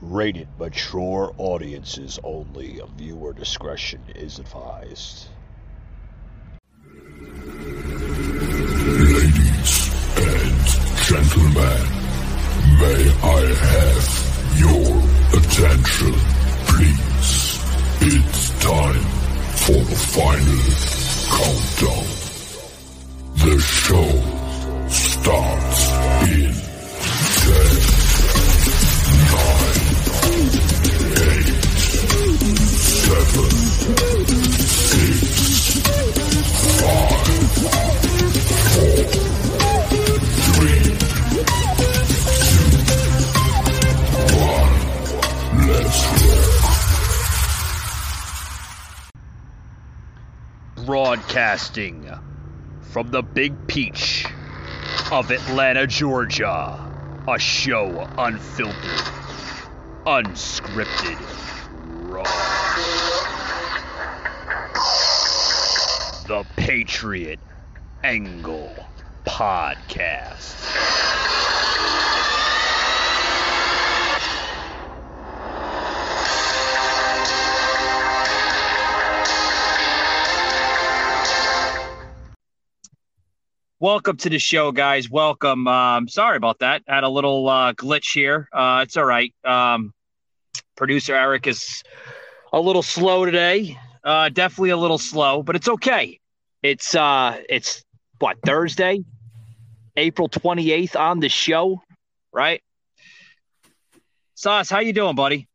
Rated mature audiences only. Viewer discretion is advised. Ladies and gentlemen, may I have your attention, please? It's time for the final countdown. The show starts Broadcasting from the Big Peach of Atlanta, Georgia. A show unfiltered, unscripted, raw. The Patriot Angle Podcast. Welcome to the show, guys. Welcome. Um, sorry about that. Had a little uh, glitch here. Uh, it's all right. Um, producer Eric is a little slow today. Uh, definitely a little slow, but it's okay. It's uh, it's what Thursday, April twenty eighth on the show, right? Sos, how you doing, buddy?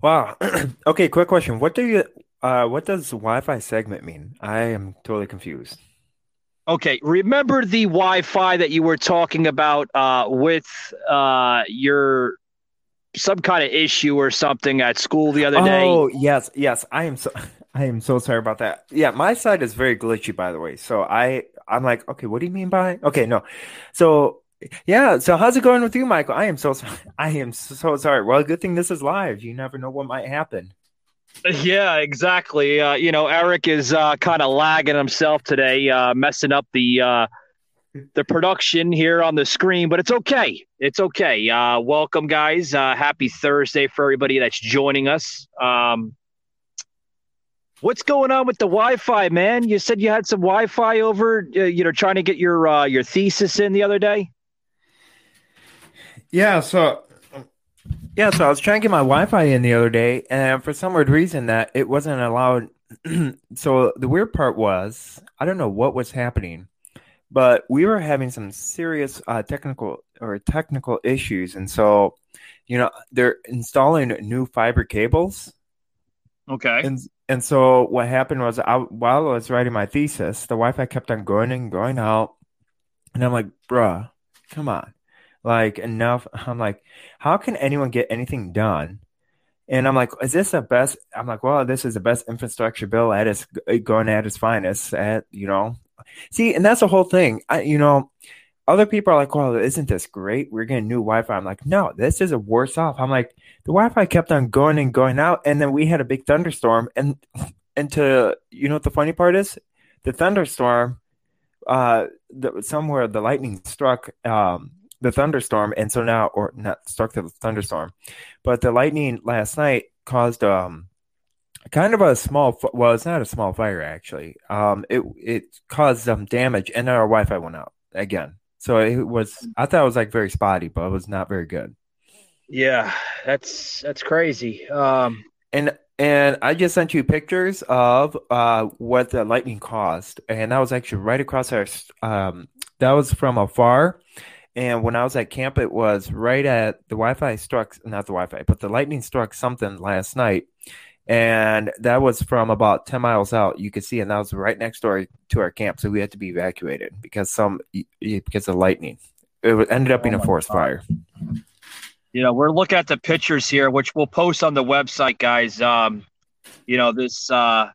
Wow. okay, quick question. What do you uh what does Wi-Fi segment mean? I am totally confused. Okay, remember the Wi-Fi that you were talking about uh, with uh, your some kind of issue or something at school the other day? Oh, yes, yes. I am so I am so sorry about that. Yeah, my side is very glitchy by the way. So I I'm like, okay, what do you mean by? Okay, no. So yeah, so how's it going with you, Michael? I am so. I am so sorry. Well, good thing this is live. You never know what might happen. Yeah, exactly. Uh, you know, Eric is uh, kind of lagging himself today, uh, messing up the uh, the production here on the screen, but it's okay. It's okay. Uh, welcome, guys. Uh, happy Thursday for everybody that's joining us. Um, what's going on with the Wi-Fi, man? You said you had some Wi-Fi over, you know, trying to get your your thesis in the other day. Yeah, so yeah, so I was trying to get my Wi-Fi in the other day, and for some weird reason that it wasn't allowed. so the weird part was I don't know what was happening, but we were having some serious uh, technical or technical issues, and so you know they're installing new fiber cables, Okay. and and so what happened was I, while I was writing my thesis, the Wi-Fi kept on going and going out, and I'm like, bruh, come on, like enough. I'm like, how can anyone get anything done? And I'm like, is this the best? I'm like, well, this is the best infrastructure bill at its going at its finest. At you know, see, and that's the whole thing. I, you know, other people are like, well, isn't this great? We're getting new Wi-Fi. I'm like, no, this is a worse off. I'm like, the Wi-Fi kept on going and going out, and then we had a big thunderstorm. And and to you know what the funny part is, the thunderstorm, uh, the, somewhere the lightning struck um the thunderstorm, and so now or not struck the thunderstorm, but the lightning last night caused um kind of a small well it's not a small fire actually. Um it it caused some damage and our wi-fi went out again. So it was i thought it was like very spotty but it was not very good. Yeah, that's that's crazy. Um, and and i just sent you pictures of uh what the lightning caused. And that was actually right across our um that was from afar and when i was at camp it was right at the wi-fi struck not the wi-fi but the lightning struck something last night and that was from about 10 miles out you could see and that was right next door to our camp so we had to be evacuated because some because of lightning it ended up being Oh a forest God. fire you know, we're looking at the pictures here, which we'll post on the website, guys. Um, you know, this uh,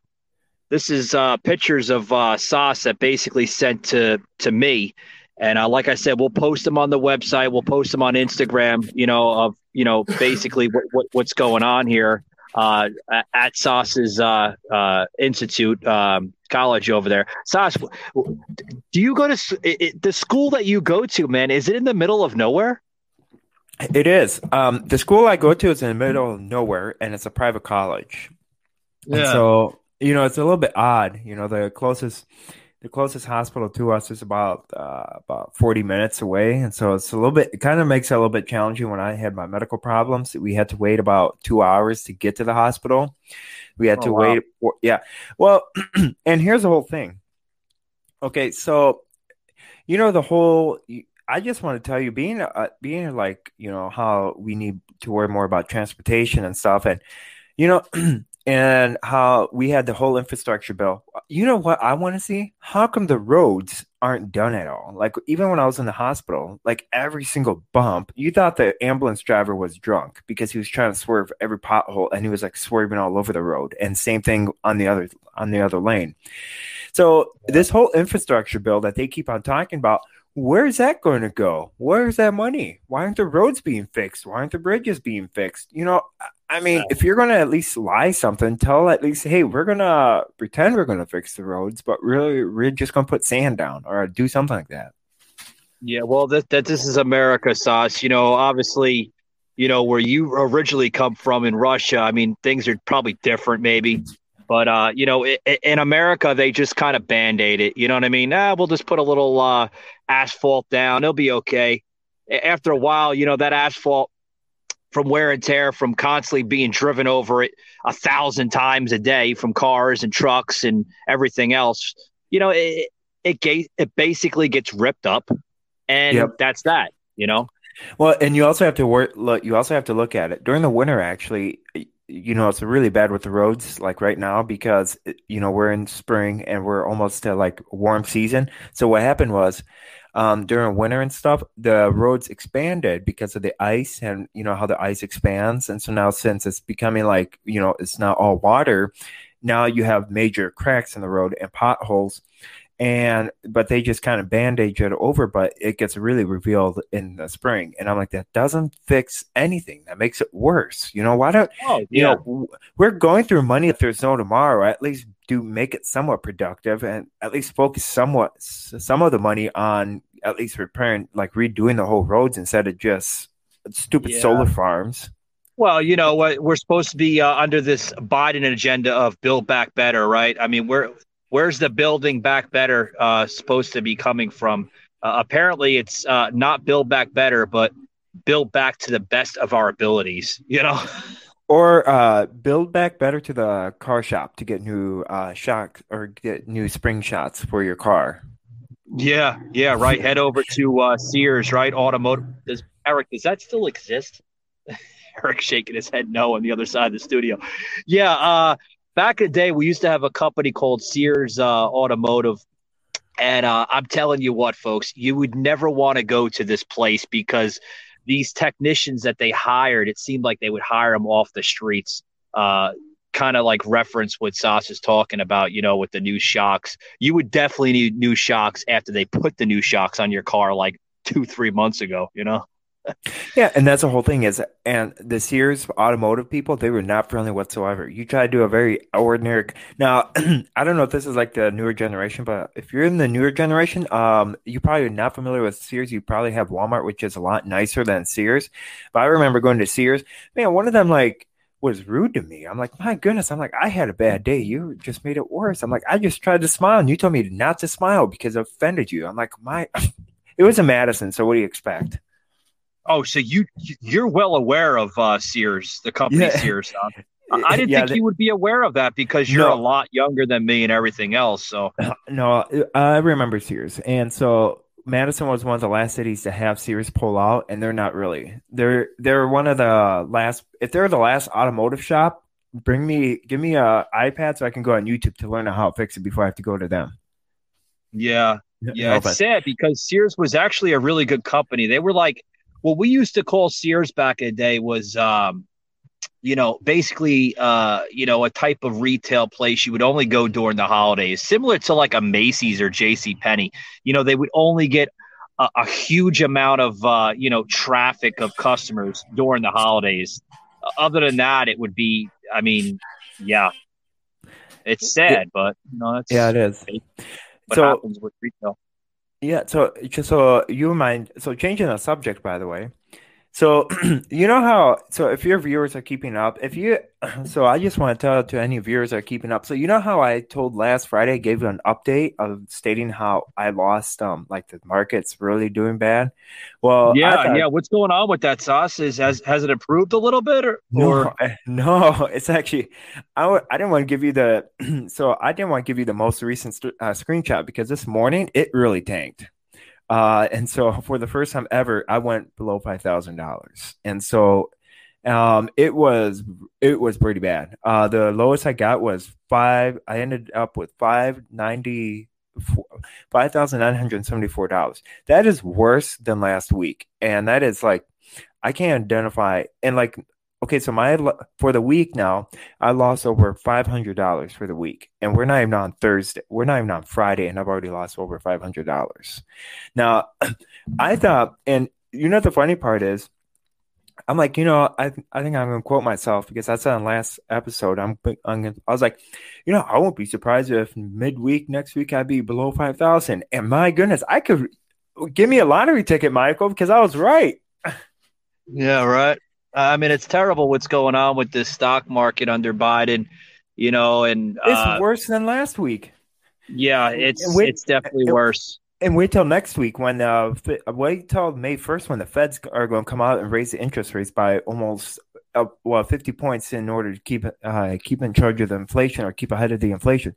this is uh, pictures of uh, Sos that basically sent to to me, and uh, like I said, we'll post them on the website. We'll post them on Instagram. You know, of you know, basically what, what what's going on here uh, at- at Sos's uh, uh, institute um, college over there. Sos, w- w- do you go to s- i- i- the school that you go to? Man, is it in the middle of nowhere? It is. Um, the school I go to is in the middle of nowhere, and it's a private college. And so, you know, it's a little bit odd. You know, the closest the closest hospital to us is about uh, about 40 minutes away, and so it's a little bit. It kind of makes it a little bit challenging. When I had my medical problems, we had to wait about two hours to get to the hospital. We had Oh, to wow. wait. For, yeah. Well, and here's the whole thing. Okay, so you know the whole. I just want to tell you, being uh, being like you know how we need to worry more about transportation and stuff, and you know, and how we had the whole infrastructure bill. You know what I want to see? How come the roads aren't done at all? Like even when I was in the hospital, like every single bump, you thought the ambulance driver was drunk because he was trying to swerve every pothole and he was like swerving all over the road. And same thing on the other on the other lane. So this whole infrastructure bill that they keep on talking about, where's that going to go? Where's that money? Why aren't the roads being fixed? Why aren't the bridges being fixed? You know, I- mean, if you're going to at least lie something, tell at least, hey, we're going to pretend we're going to fix the roads, but really, we're just going to put sand down or do something like that. Yeah, well, that that this is America Sos. You know, obviously, you know where you originally come from in Russia. I mean, things are probably different, maybe, but uh, you know, in America, they just kind of band aid it. You know what I mean? Ah, we'll just put a little uh, asphalt down. It'll be okay. After a while, you know, that asphalt from wear and tear, from constantly being driven over it a thousand times a day from cars and trucks and everything else. You know, it it, it basically gets ripped up and Yep. that's that you know Well, and you also have to work. Look, you also have to look at it during the winter. Actually, you know, it's really bad with the roads, like right now, because you know we're in spring and we're almost to like warm season. So what happened was, um, during winter and stuff, the roads expanded because of the ice, and you know how the ice expands, and so now since it's becoming like you know it's not all water, now you have major cracks in the road and potholes and but they just kind of bandage it over but it gets really revealed in the spring and i'm like that doesn't fix anything. That makes it worse. You know why don't oh you know we're going through money if there's no tomorrow at least do make it somewhat productive and at least focus somewhat some of the money on at least repairing like redoing the whole roads instead of just stupid Yeah. solar farms. Well you know what? We're supposed to be uh, under this biden agenda of build back better right? I mean where where's the building back better uh supposed to be coming from? Uh, apparently it's uh not build back better but build back to the best of our abilities you know? Or uh, build back better to the car shop to get new uh, shock or get new spring shots for your car. yeah yeah right. Head over to uh sears right? Automotive does eric does that still exist? Eric shaking his head no on the other side of the studio. Yeah, uh, back in the day, we used to have a company called Sears uh, Automotive. And uh, I'm telling you what, folks, you would never want to go to this place because these technicians that they hired, it seemed like they would hire them off the streets. Uh, kind of like reference what Sos is talking about, you know, with the new shocks. You would definitely need new shocks after they put the new shocks on your car like two, three months ago, you know? Yeah, and that's the whole thing is, and the Sears automotive people, they were not friendly whatsoever. You try to do a very ordinary. Now, I don't know if this is like the newer generation, but if you're in the newer generation, um, you probably are not familiar with Sears. You probably have Walmart, which is a lot nicer than Sears. But I remember going to Sears, man, one of them like was rude to me. I'm like, my goodness, I'm like, I had a bad day. You just made it worse. I'm like, I just tried to smile, and you told me not to smile because it offended you. I'm like, my, it was a Madison. So what do you expect? Oh, so you you're well aware of uh, Sears, the company Yeah. Sears. Huh? I didn't Yeah, think you would be aware of that because you're No. a lot younger than me and everything else. So No, I remember Sears, and so Madison was one of the last cities to have Sears pull out, and they're not really. They're they're one of the last. If they're the last automotive shop, bring me, give me a iPad so I can go on YouTube to learn how to fix it before I have to go to them. yeah, No yeah, it's offense. sad because Sears was actually a really good company. They were like what we used to call Sears back in the day was um you know, basically, uh, you know, a type of retail place you would only go during the holidays, similar to like a Macy's or J.C. Penney. You know, they would only get a, a huge amount of, uh, you know, traffic of customers during the holidays. Other than that, it would be, I mean, yeah, it's sad, but you know, that's Yeah, it is. what So happens with retail. Yeah, so just so you mind, so changing the subject, by the way. So you know how so if your viewers are keeping up, if you so I just want to tell to any viewers that are keeping up. So you know how I told last Friday I gave you an update of stating how I lost um like the market's really doing bad. Well Yeah, thought- yeah. What's going on with that Sos? Is has has it improved a little bit, or, No, or I- no, it's actually I w- I didn't want to give you the so I didn't want to give you the most recent st- uh, screenshot because this morning it really tanked. Uh, and so for the first time ever, I went below five thousand dollars, and so um, it was it was pretty bad. Uh, the lowest I got was five. I ended up with five ninety five thousand nine hundred seventy four dollars. That is worse than last week, and that is like I can't identify and like okay, so my for the week now, I lost over five hundred dollars for the week, and we're not even on Thursday. We're not even on Friday, and I've already lost over five hundred dollars. Now, I thought, and you know, the funny part is, I'm like, you know, I I think I'm gonna quote myself because I said on last episode, I'm I'm I was like, you know, I won't be surprised if midweek next week I'd be below five thousand, and my goodness, I could give me a lottery ticket, Michael, because I was right. yeah, right. I mean, it's terrible what's going on with this stock market under Biden. You know, and It's uh, worse than last week. yeah, it's wait- it's definitely worse. And wait till next week when uh wait till May first when the Feds are going to come out and raise the interest rates by almost uh, well fifty points in order to keep uh keep in charge of the inflation or keep ahead of the inflation.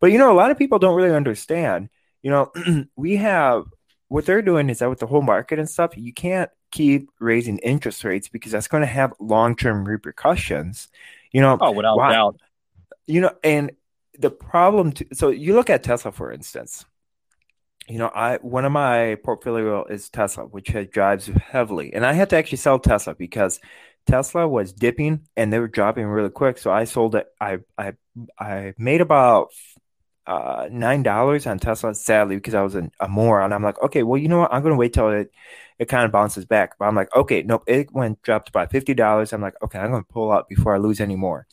But you know a lot of people don't really understand. You know we have what they're doing is that with the whole market and stuff you can't keep raising interest rates because that's going to have long term repercussions. You know Oh, without doubt. you know and the problem to, so you look at tesla for instance you know i one of my portfolio is tesla which has, drives heavily and i had to actually sell tesla because tesla was dipping and they were dropping really quick so i sold it i i i made about uh nine dollars on tesla sadly because i was a, moron. I'm like okay well you know what? I'm gonna wait till it it kind of bounces back. But i'm like okay nope it went dropped by fifty dollars. I'm like okay i'm gonna pull out before i lose any more.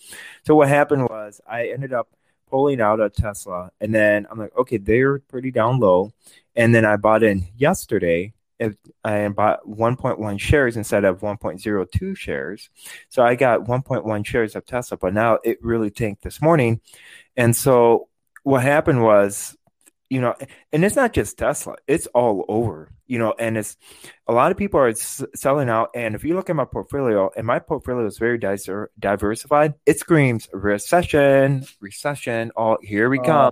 So what happened was I ended up pulling out a Tesla, and then I'm like, okay, they're pretty down low, and then I bought in yesterday. If I bought 1.1 shares instead of 1.02 shares, so I got 1.1 shares of Tesla. But now it really tanked this morning, and so what happened was, you know, and it's not just Tesla; it's all over, you know, and it's a lot of people are s- selling out. And if you look at my portfolio, and my portfolio is very diser- diversified, it screams recession, recession. All here we Uh, come.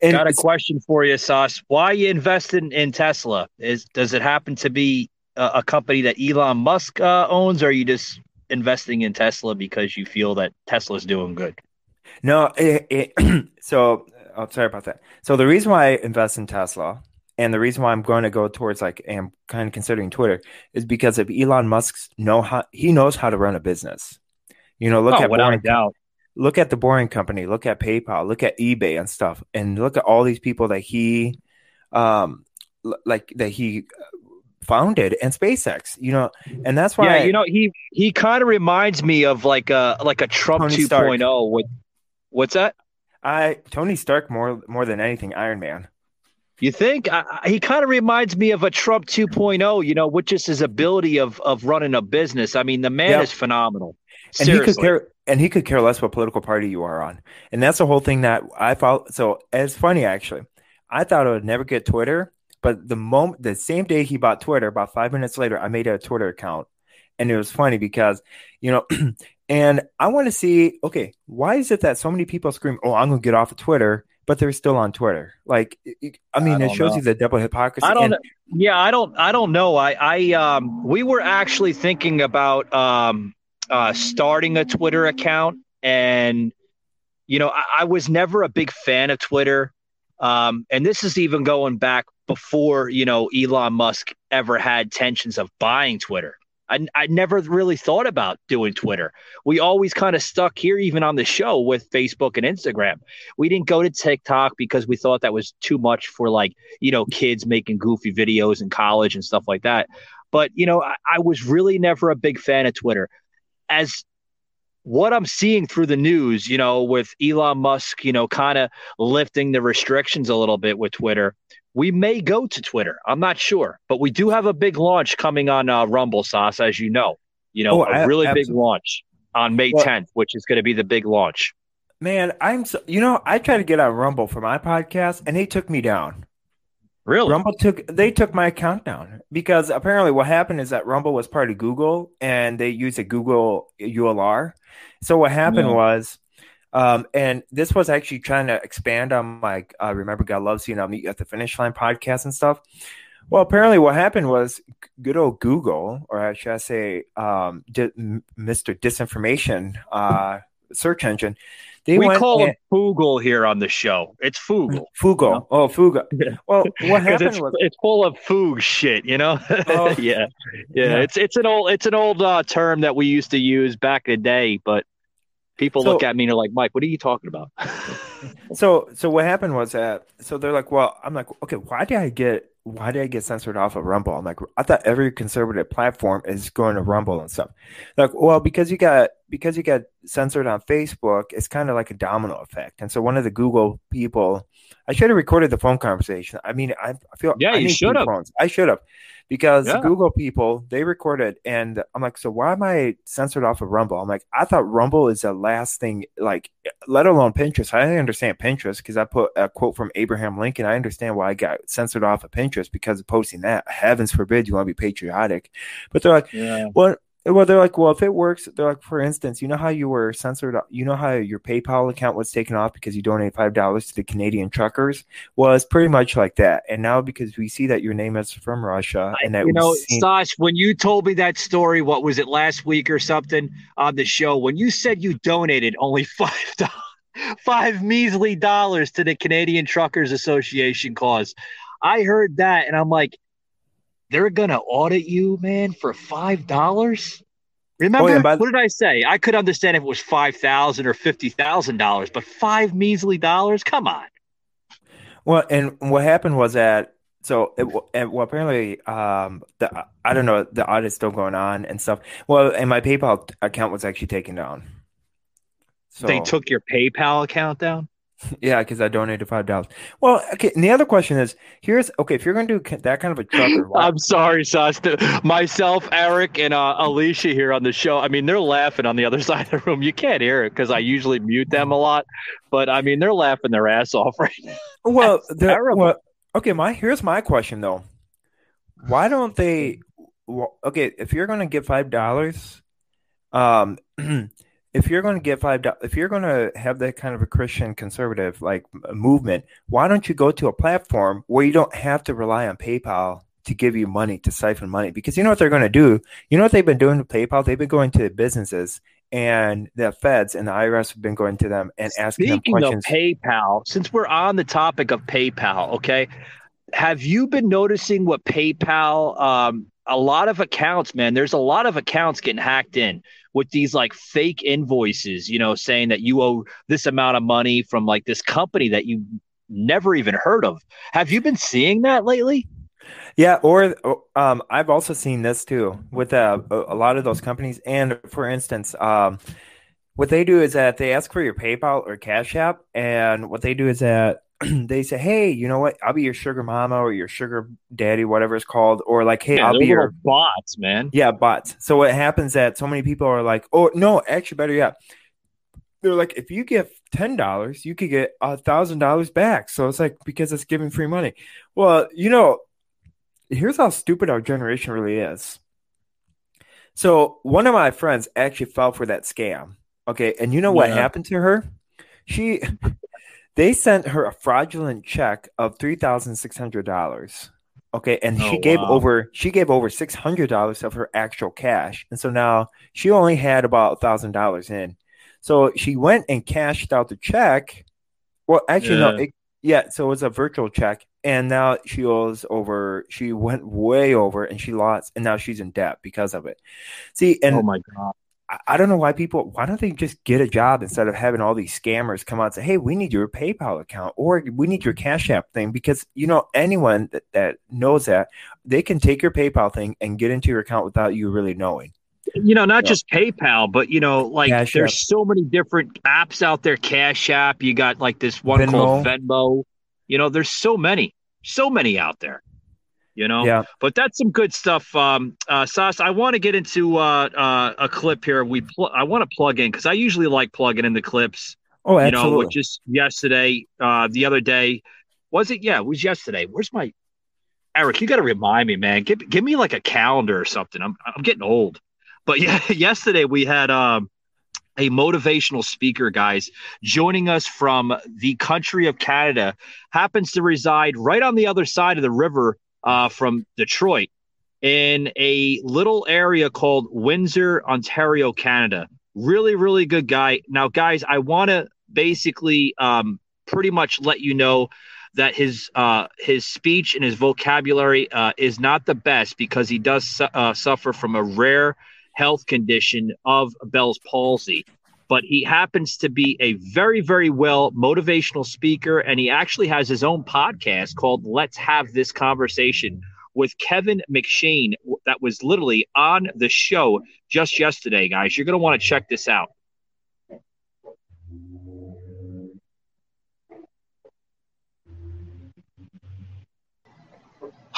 And Got a question for you, Sos. Why you invested in Tesla? Is does it happen to be a, a company that Elon Musk uh, owns, or are you just investing in Tesla because you feel that Tesla's doing good? No, it, it, so I'm sorry about that. So the reason why I invest in Tesla. And the reason why I'm going to go towards like I'm kind of considering Twitter is because of Elon Musk's know how he knows how to run a business. You know, look oh, at Boring doubt. look at the boring company look at paypal look at ebay and stuff and look at all these people that he um like that he founded and spacex you know and that's why Yeah, you know he he kind of reminds me of like a like a Trump Tony Stark. 2.0 with what's that? i tony stark more more than anything iron man You think I, I- he kind of reminds me of a Trump 2.0, you know, with just his ability of of running a business. I mean, the man Yeah. is phenomenal. and he could care and he could care less what political party you are on and that's the whole thing that i thought so it's funny actually i thought i would never get twitter but the moment the same day he bought twitter about five minutes later i made a twitter account and it was funny because you know and i want to see okay why is it that so many people scream oh i'm gonna get off of twitter but they're still on twitter like i mean I it shows know. you the double hypocrisy I don't. and- Yeah, I don't. I don't know. I. I. Um. We were actually thinking about um. Uh. Starting a Twitter account, and you know, I, I was never a big fan of Twitter. Um. And this is even going back before you know Elon Musk ever had tensions of buying Twitter. I, I never really thought about doing Twitter. We always kind of stuck here, even on the show, with Facebook and Instagram. We didn't go to TikTok because we thought that was too much for like you know, kids making goofy videos in college and stuff like that. But, you know, I, I was really never a big fan of Twitter. As what I'm seeing through the news, you know, with Elon Musk, you know, kind of lifting the restrictions a little bit with Twitter, we may go to Twitter. I'm not sure, but we do have a big launch coming on uh, Rumble Sos, as you know. You know, Oh, a really big launch on May Well- 10th, which is going to be the big launch. Man, I'm so you know I tried to get on Rumble for my podcast and they took me down. Really? Rumble took they took my account down because apparently what happened is that Rumble was part of Google and they used a Google ULR. So what happened was, um, and this was actually trying to expand on my uh, remember God loves you and I'll meet you at the finish line podcast and stuff. Well, apparently what happened was good old Google, or should I say, um, di- Mr. Disinformation uh, search engine. They we call and- him Fugel here on the show. It's Fugel. Fugo. Oh. Yeah. Well, what happened it's, was it's full of foog shit, you know. Oh. yeah, yeah, Yeah. It's it's an old it's an old uh, term that we used to use back in the day, but people So- look at me and are like, "Mike, what are you talking about?" So so what happened was that so they're like, well, I'm like, okay, why did I get why did I get censored off of Rumble? I'm like, I thought every conservative platform is going to Rumble and stuff. Like, well, because you got because you got censored on Facebook, it's kind of like a domino effect. And so one of the Google people, I should have recorded the phone conversation. I mean, I, I feel Yeah, I you should have. I should have because Yeah. Google people they recorded, and I'm like, so why am I censored off of Rumble? I'm like, I thought Rumble is the last thing, like, let alone Pinterest. I understand Pinterest because I put a quote from Abraham Lincoln. I understand why I got censored off of Pinterest because of posting that. Heavens forbid you want to be patriotic, but they're like, yeah. well, well, they're like, well, if it works, they're like, for instance, you know how you were censored, you know how your PayPal account was taken off because you donated five dollars to the Canadian truckers. Well, it's pretty much like that. And now because we see that your name is from Russia, and that you know, seen- Sash, when you told me that story, what was it last week or something on the show? When you said you donated only five dollars, five measly dollars to the Canadian Truckers Association cause, I heard that and I'm like, they're gonna audit you, man, for five dollars. Remember Oh, yeah, by what did I say? I could understand if it was five thousand or fifty thousand dollars, but five measly dollars? Come on. Well, and what happened was that so it, well apparently um the I don't know the audit's still going on and stuff. Well, and my PayPal account was actually taken down. So They took your PayPal account down. Yeah, because I donated five dollars. Well, okay. And the other question is, here's okay. If you're going to do that kind of a trucker, why, I'm sorry, Sos. Myself, Eric, and uh, Alicia here on the show. I mean, they're laughing on the other side of the room. You can't hear it because I usually mute them a lot, but I mean, they're laughing their ass off right now. well, the, well, okay. My here's my question though. Why don't they? Well, okay, if you're going to give five dollars, um, if you're going to get five dollars, if you're going to have that kind of a Christian conservative like movement, why don't you go to a platform where you don't have to rely on PayPal to give you money to siphon money? Because you know what they're going to do. You know what they've been doing to PayPal? They've been going to businesses and the feds and the IRS have been going to them and asking Speaking them of. PayPal, since we're on the topic of PayPal, okay, have you been noticing what PayPal? Um, a lot of accounts, man. There's a lot of accounts getting hacked in with these like fake invoices. You know, saying that you owe this amount of money from like this company that you never even heard of. Have you been seeing that lately? Yeah, or um, I've also seen this too with uh, a, lot of those companies. And for instance, um, what they do is that they ask for your PayPal or Cash App, and what they do is that they say, "Hey, you know what? I'll be your sugar mama or your sugar daddy, whatever it's called," or like, "Hey, Yeah, I'll be your bots, man. yeah bots." So what happens that so many people are like, "Oh no, actually, better yet." They're like, if you give ten dollars, you could get a thousand dollars back. So it's like because it's giving free money. Well, you know, here's how stupid our generation really is. So one of my friends actually fell for that scam. Okay, and you know what Yeah. happened to her? She they sent her a fraudulent check of three thousand six hundred dollars. Okay, and she Oh, gave wow. over she gave over six hundred dollars of her actual cash, and so now she only had about a thousand dollars in. So she went and cashed out the check. Well, actually, no, Yeah. it, yeah. So it was a virtual check, and now she owes over. She went way over, and she lost, and now she's in debt because of it. See, and oh my god. I, don't know why people. Why don't they just get a job instead of having all these scammers come out and say, "Hey, we need your PayPal account or we need your Cash App thing," because you know anyone that, that knows that they can take your PayPal thing and get into your account without you really knowing. you know, not Yeah. just PayPal, but you know, like Cash there's App. so many different apps out there. Cash App, you got like this one called Venmo. Venmo. You know, there's so many. so many out there. You know, Yeah. but that's some good stuff. Um, uh, Sos, I want to get into uh, uh, a clip here. We pl- I want to plug in because I usually like plugging in the clips. Oh, You absolutely. know, which is yesterday, uh, the other day. Was it? Yeah, it was yesterday. Where's my Eric? You got to remind me, man. Give give me like a calendar or something. I'm I'm getting old. But yeah, yesterday we had um, a motivational speaker, guys, joining us from the country of Canada. Happens to reside right on the other side of the river uh, from Detroit, in a little area called Windsor, Ontario, Canada. Really, really good guy. Now, guys, I want to basically um, pretty much let you know that his uh, his speech and his vocabulary uh, is not the best because he does su- uh, suffer from a rare health condition of Bell's palsy. But he happens to be a very, very well motivational speaker, and he actually has his own podcast called "Let's Have This Conversation" with Kevin McShane. That was literally on the show just yesterday, guys. You're going to want to check this out.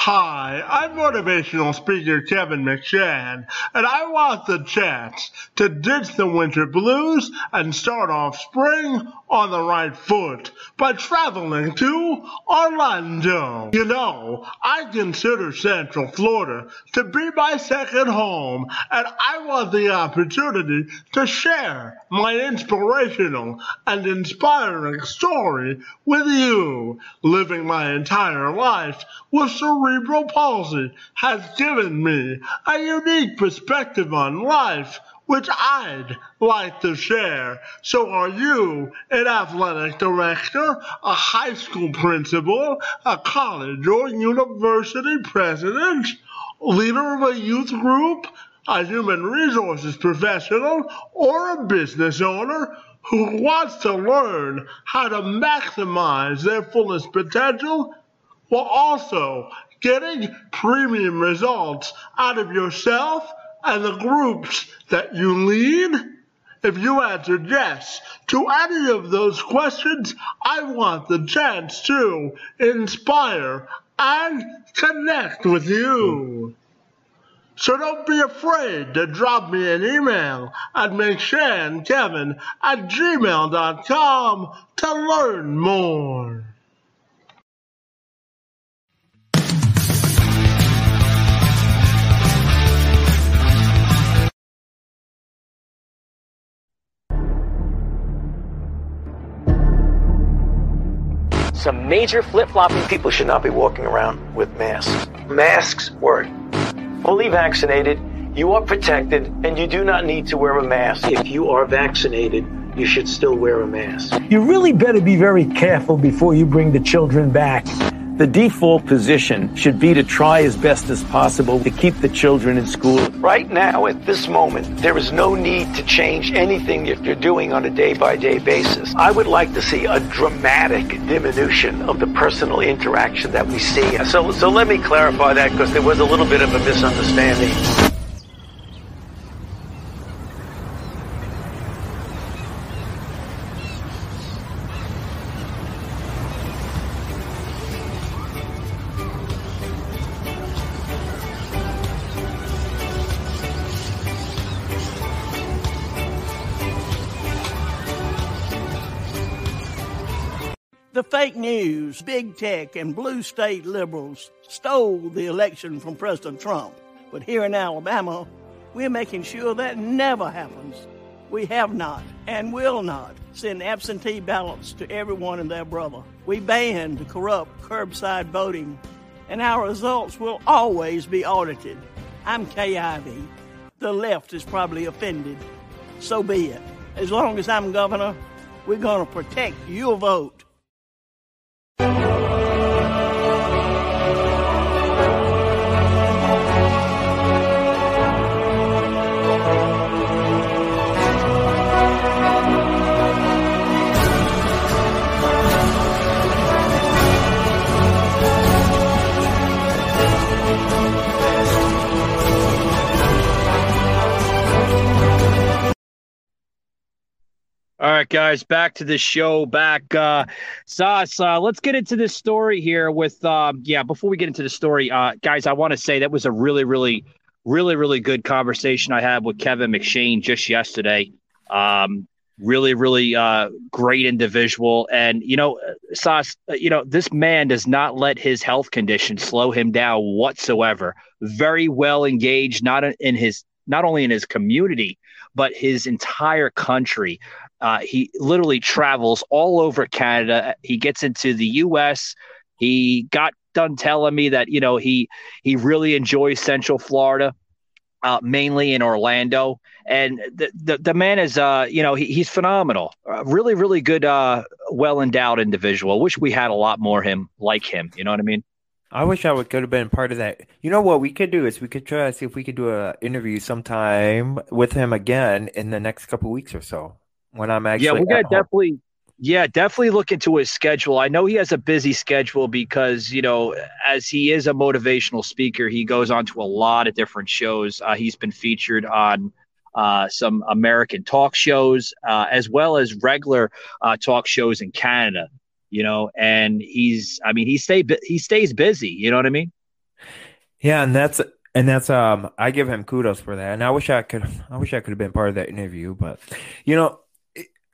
Hi, I'm motivational speaker Kevin McShann, and I want the chance to ditch the winter blues and start off spring on the right foot by traveling to Orlando. You know, I consider Central Florida to be my second home, and I want the opportunity to share my inspirational and inspiring story with you. Living my entire life with cerebral palsy has given me a unique perspective on life which I'd like to share. So are you an athletic director, a high school principal, a college or university president, leader of a youth group, a human resources professional, or a business owner who wants to learn how to maximize their fullest potential while also getting premium results out of yourself and the groups that you lead? If you answered yes to any of those questions, I want the chance to inspire and connect with you. So don't be afraid to drop me an email at McShannKevin at gmail.com to learn more. Some major flip-flopping. People should not be walking around with masks. Masks work. Fully vaccinated, you are protected, and you do not need to wear a mask. If you are vaccinated, you should still wear a mask. You really better be very careful before you bring the children back. The default position should be to try as best as possible to keep the children in school. Right now, at this moment, there is no need to change anything that you're doing on a day by day basis. I would like to see a dramatic diminution of the personal interaction that we see. So, so let me clarify that because there was a little bit of a misunderstanding. News, big tech, and blue state liberals stole the election from President Trump. But here in Alabama, we're making sure that never happens. We have not and will not send absentee ballots to everyone and their brother. We banned corrupt curbside voting, and our results will always be audited. I'm Kay Ivey. The left is probably offended. So be it. As long as I'm governor, we're going to protect your vote. All All right, guys, back to the show. Back, uh, Sos. Uh, let's get into this story here. With um, yeah, before we get into the story, uh, guys, I want to say that was a really, really, really, really good conversation I had with Kevin McShane just yesterday. Um, really, really uh, great individual, and you know, Sos. You know, this man does not let his health condition slow him down whatsoever. Very well engaged, not in his, not only in his community, but his entire country. Uh, he literally travels all over Canada. He gets into the U.S. He got done telling me that you know he he really enjoys Central Florida, uh, mainly in Orlando. And the the, the man is uh you know he, he's phenomenal. Uh, really really good uh well endowed individual. Wish we had a lot more him like him. You know what I mean? I wish I would could have been part of that. You know what we could do is we could try to see if we could do an interview sometime with him again in the next couple weeks or so when I'm actually. Yeah, we're gonna definitely. Yeah, definitely look into his schedule. I know he has a busy schedule because you know, as he is a motivational speaker, he goes on to a lot of different shows. Uh, he's been featured on uh, some American talk shows uh, as well as regular uh, talk shows in Canada. You know, and he's. I mean, he stay he stays busy. You know what I mean? Yeah, and that's and that's um I give him kudos for that. And I wish I could I wish I could have been part of that interview, but you know,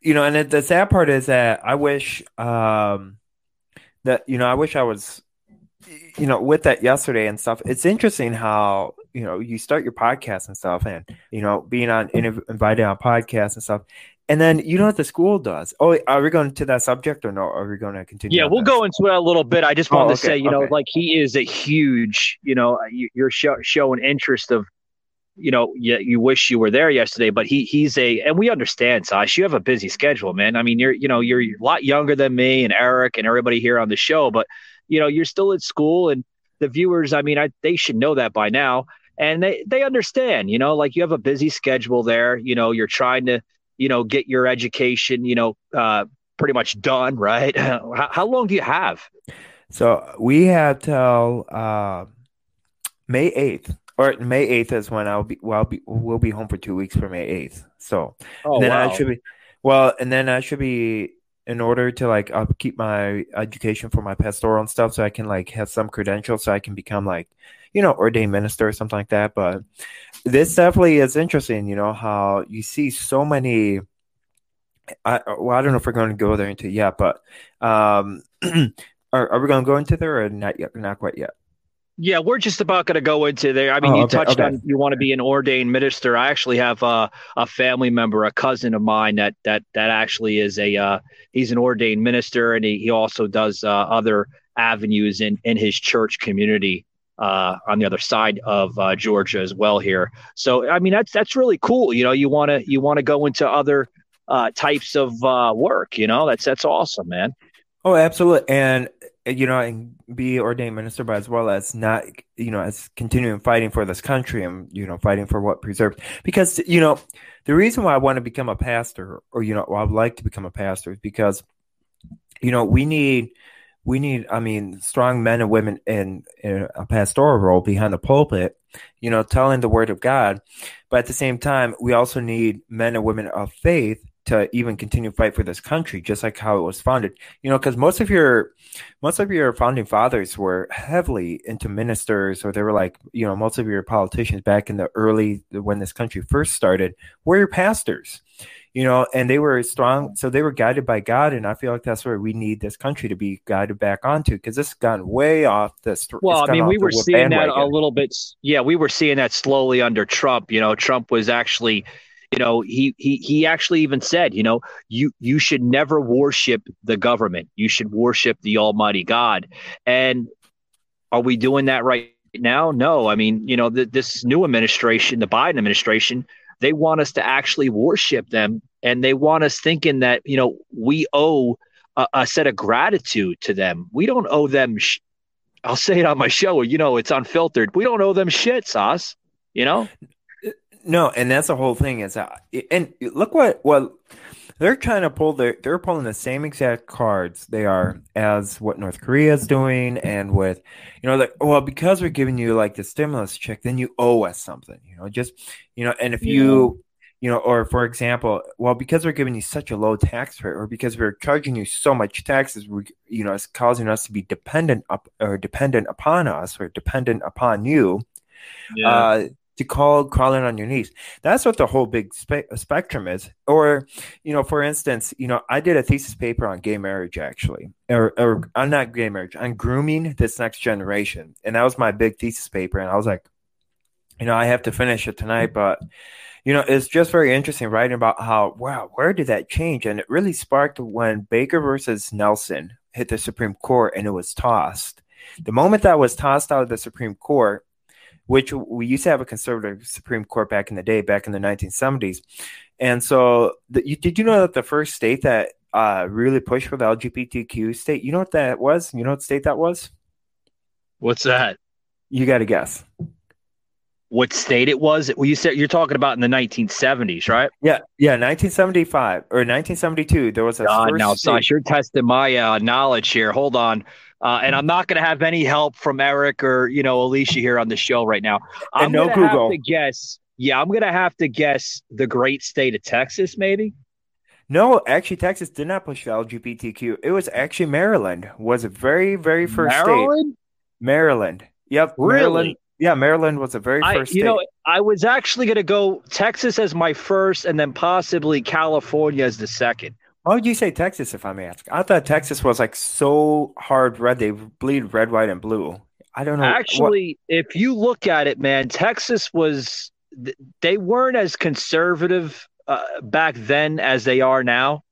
you know, and the sad part is that I wish um that you know, I wish I was you know, with that yesterday and stuff. It's interesting how, you know, you start your podcast and stuff and, you know, being on invited on podcasts and stuff. And then you know what the school does? Oh, are we going to that subject or no? Are we going to continue? Yeah, we'll go into it a little bit. I just Oh, okay, to say, you know, like he is a huge, you know, you, you're show, showing interest of, you know, you, you wish you were there yesterday, but he he's a, and we understand, Sash, you have a busy schedule, man. I mean, you're, you know, you're a lot younger than me and Eric and everybody here on the show, but you know, you're still at school and the viewers, I mean, I, they should know that by now. And they, they understand, you know, like you have a busy schedule there, you know, you're trying to, you know, get your education, you know, uh, pretty much done, right? how, how long do you have? So we have till uh, May eighth, or May eighth is when I'll be. Well, I'll be. We'll be home for two weeks for May eighth. So Oh, and then wow. I should be. Well, and then I should be in order to like I'll keep my education for my pastoral and stuff, so I can like have some credentials, so I can become like you know ordained minister or something like that. But this definitely is interesting. You know how you see so many. I well, I don't know if we're going to go there into yet, but um, are, are we going to go into there or not yet? Not quite yet. Yeah, we're just about going to go into there. I mean, Oh, you okay, touched okay. on you want to be an ordained minister. I actually have uh, a family member, a cousin of mine that that that actually is a uh, he's an ordained minister, and he, he also does uh, other avenues in in his church community uh, on the other side of uh, Georgia as well here. So, I mean, that's that's really cool. You know, you want to you want to go into other uh, types of uh, work. You know, that's that's awesome, man. Oh, absolutely. And Eh, you know, and be ordained minister, but as well as not, you know, as continuing fighting for this country and you know, fighting for what preserves. Because you know, the reason why I want to become a pastor, or you know, I would like to become a pastor, is because you know we need we need i mean strong men and women in, in a pastoral role behind the pulpit you know telling the word of god but at the same time we also need men and women of faith to even continue to fight for this country just like how it was founded you know because most of your most of your founding fathers were heavily into ministers or they were like you know most of your politicians back in the early when this country first started were your pastors you know, and they were strong, so they were guided by God, and I feel like that's where we need this country to be guided back onto because it's gone way off the. Well, I mean, we were seeing that a little bit. Yeah, we were seeing that slowly under Trump. You know, Trump was actually, you know, he he he actually even said, you know, you you should never worship the government. You should worship the Almighty God. And are we doing that right now? No. I mean, you know, th- this new administration, the Biden administration, they want us to actually worship them, and they want us thinking that you know we owe a, a set of gratitude to them. We don't owe them. Sh- I'll say it on my show. You know, it's unfiltered. We don't owe them shit, Sos. You know. No, and that's the whole thing is, uh, and look what well they're trying to pull. Their, they're pulling the same exact cards they are as what North Korea is doing, and with you know, like well, because we're giving you like the stimulus check, then you owe us something. You know, just you know, and if you you know, or for example, well, because we're giving you such a low tax rate, or because we're charging you so much taxes, we, you know, it's causing us to be dependent up or dependent upon us or dependent upon you. Yeah. Uh, to call crawling on your knees. That's what the whole big spe- spectrum is. Or, you know, for instance, you know, I did a thesis paper on gay marriage actually, or, or on not gay marriage, on grooming this next generation, and that was my big thesis paper. And I was like, you know, I have to finish it tonight, but you know, it's just very interesting writing about how wow, where did that change? And it really sparked when Baker versus Nelson hit the Supreme Court and it was tossed. The moment that was tossed out of the Supreme Court, which we used to have a conservative Supreme Court back in the day, back in the 1970s. And so, the, you, did you know that the first state that uh, really pushed for the LGBTQ state, you know what that was? You know what state that was? What's that? You got to guess. What state it was? Well, you said you're talking about in the 1970s, right? Yeah, yeah, 1975 or 1972. There was a God, now, state- Sash, you're testing my uh, knowledge here. Hold on. Uh, and I'm not going to have any help from Eric or you know Alicia here on the show right now. I'm And no gonna have Google. to guess. Yeah, I'm going to have to guess the great state of Texas, maybe. No, actually, Texas did not push the LGBTQ. It was actually Maryland. Was a very, very first state. Maryland. Maryland. Yep. Really? Maryland. Yeah, Maryland was the very I, first you state. know, I was actually going to go Texas as my first, and then possibly California as the second. Why would you say Texas, if I may ask? I thought Texas was like so hard red. They bleed red, white, and blue. I don't know. what- Actually, if you look at it, man, Texas was they weren't as conservative uh, back then as they are now.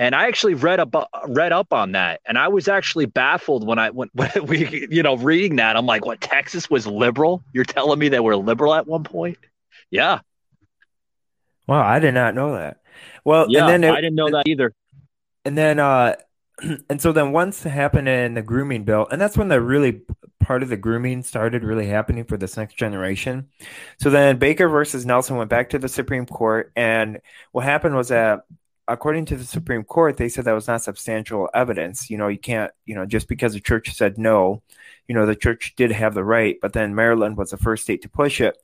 And I actually read up read up on that, and I was actually baffled when I when, when we you know reading that. I'm like, what? Texas was liberal? You're telling me they were liberal at one point? Yeah, wow, I did not know that. Well, yeah. and then it- I didn't know that either. And then, uh, and so then once happened in the grooming bill, and that's when the really part of the grooming started really happening for this next generation. So then Baker versus Nelson went back to the Supreme Court, and what happened was that according to the Supreme Court, they said that was not substantial evidence. You know, you can't, you know, just because the church said no, you know, the church did have the right, but then Maryland was the first state to push it.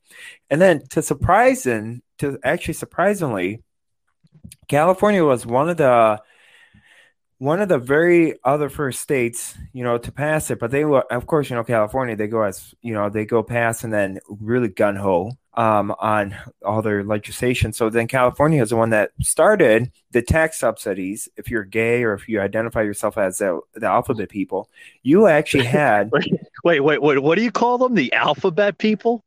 And then to surprise and to actually surprisingly, California was one of the one of the very other first states, you know, to pass it. But they were, of course, you know, California, they go as, you know, they go past and then really gun ho um, on all their legislation. So then California is the one that started the tax subsidies. If you're gay or if you identify yourself as the, the alphabet people, you actually had. Wait, wait, wait. What do you call them? The alphabet people?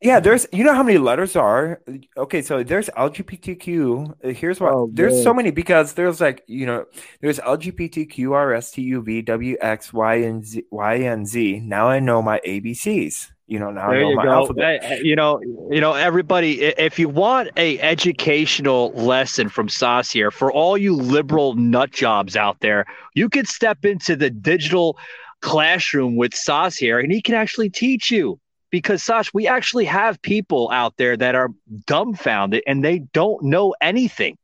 Yeah, there's you know how many letters are. Okay, so there's LGBTQ. Uh, here's what Oh, there's man. so many because there's like you know there's LGBTQ R S T U V W X Y and Z Y and Z. Now I know my ABCs. You know now I know you my go. alphabet. You know, you know, everybody. If you want a educational lesson from Sos here, for all you liberal nut jobs out there, you could step into the digital classroom with Sos here, and he can actually teach you. Because Sash, we actually have people out there that are dumbfounded and they don't know anything.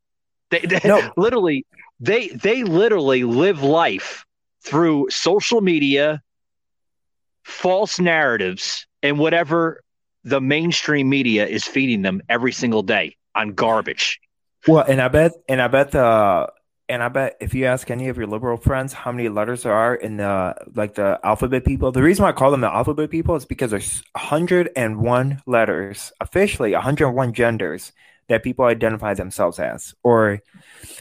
They, they No. literally, they they literally live life through social media, false narratives and whatever the mainstream media is feeding them every single day on garbage. Well, and I bet and I bet the and I bet if you ask any of your liberal friends how many letters there are in the like the alphabet people, the reason why I call them the alphabet people is because there's 101 letters, officially 101 genders that people identify themselves as. Or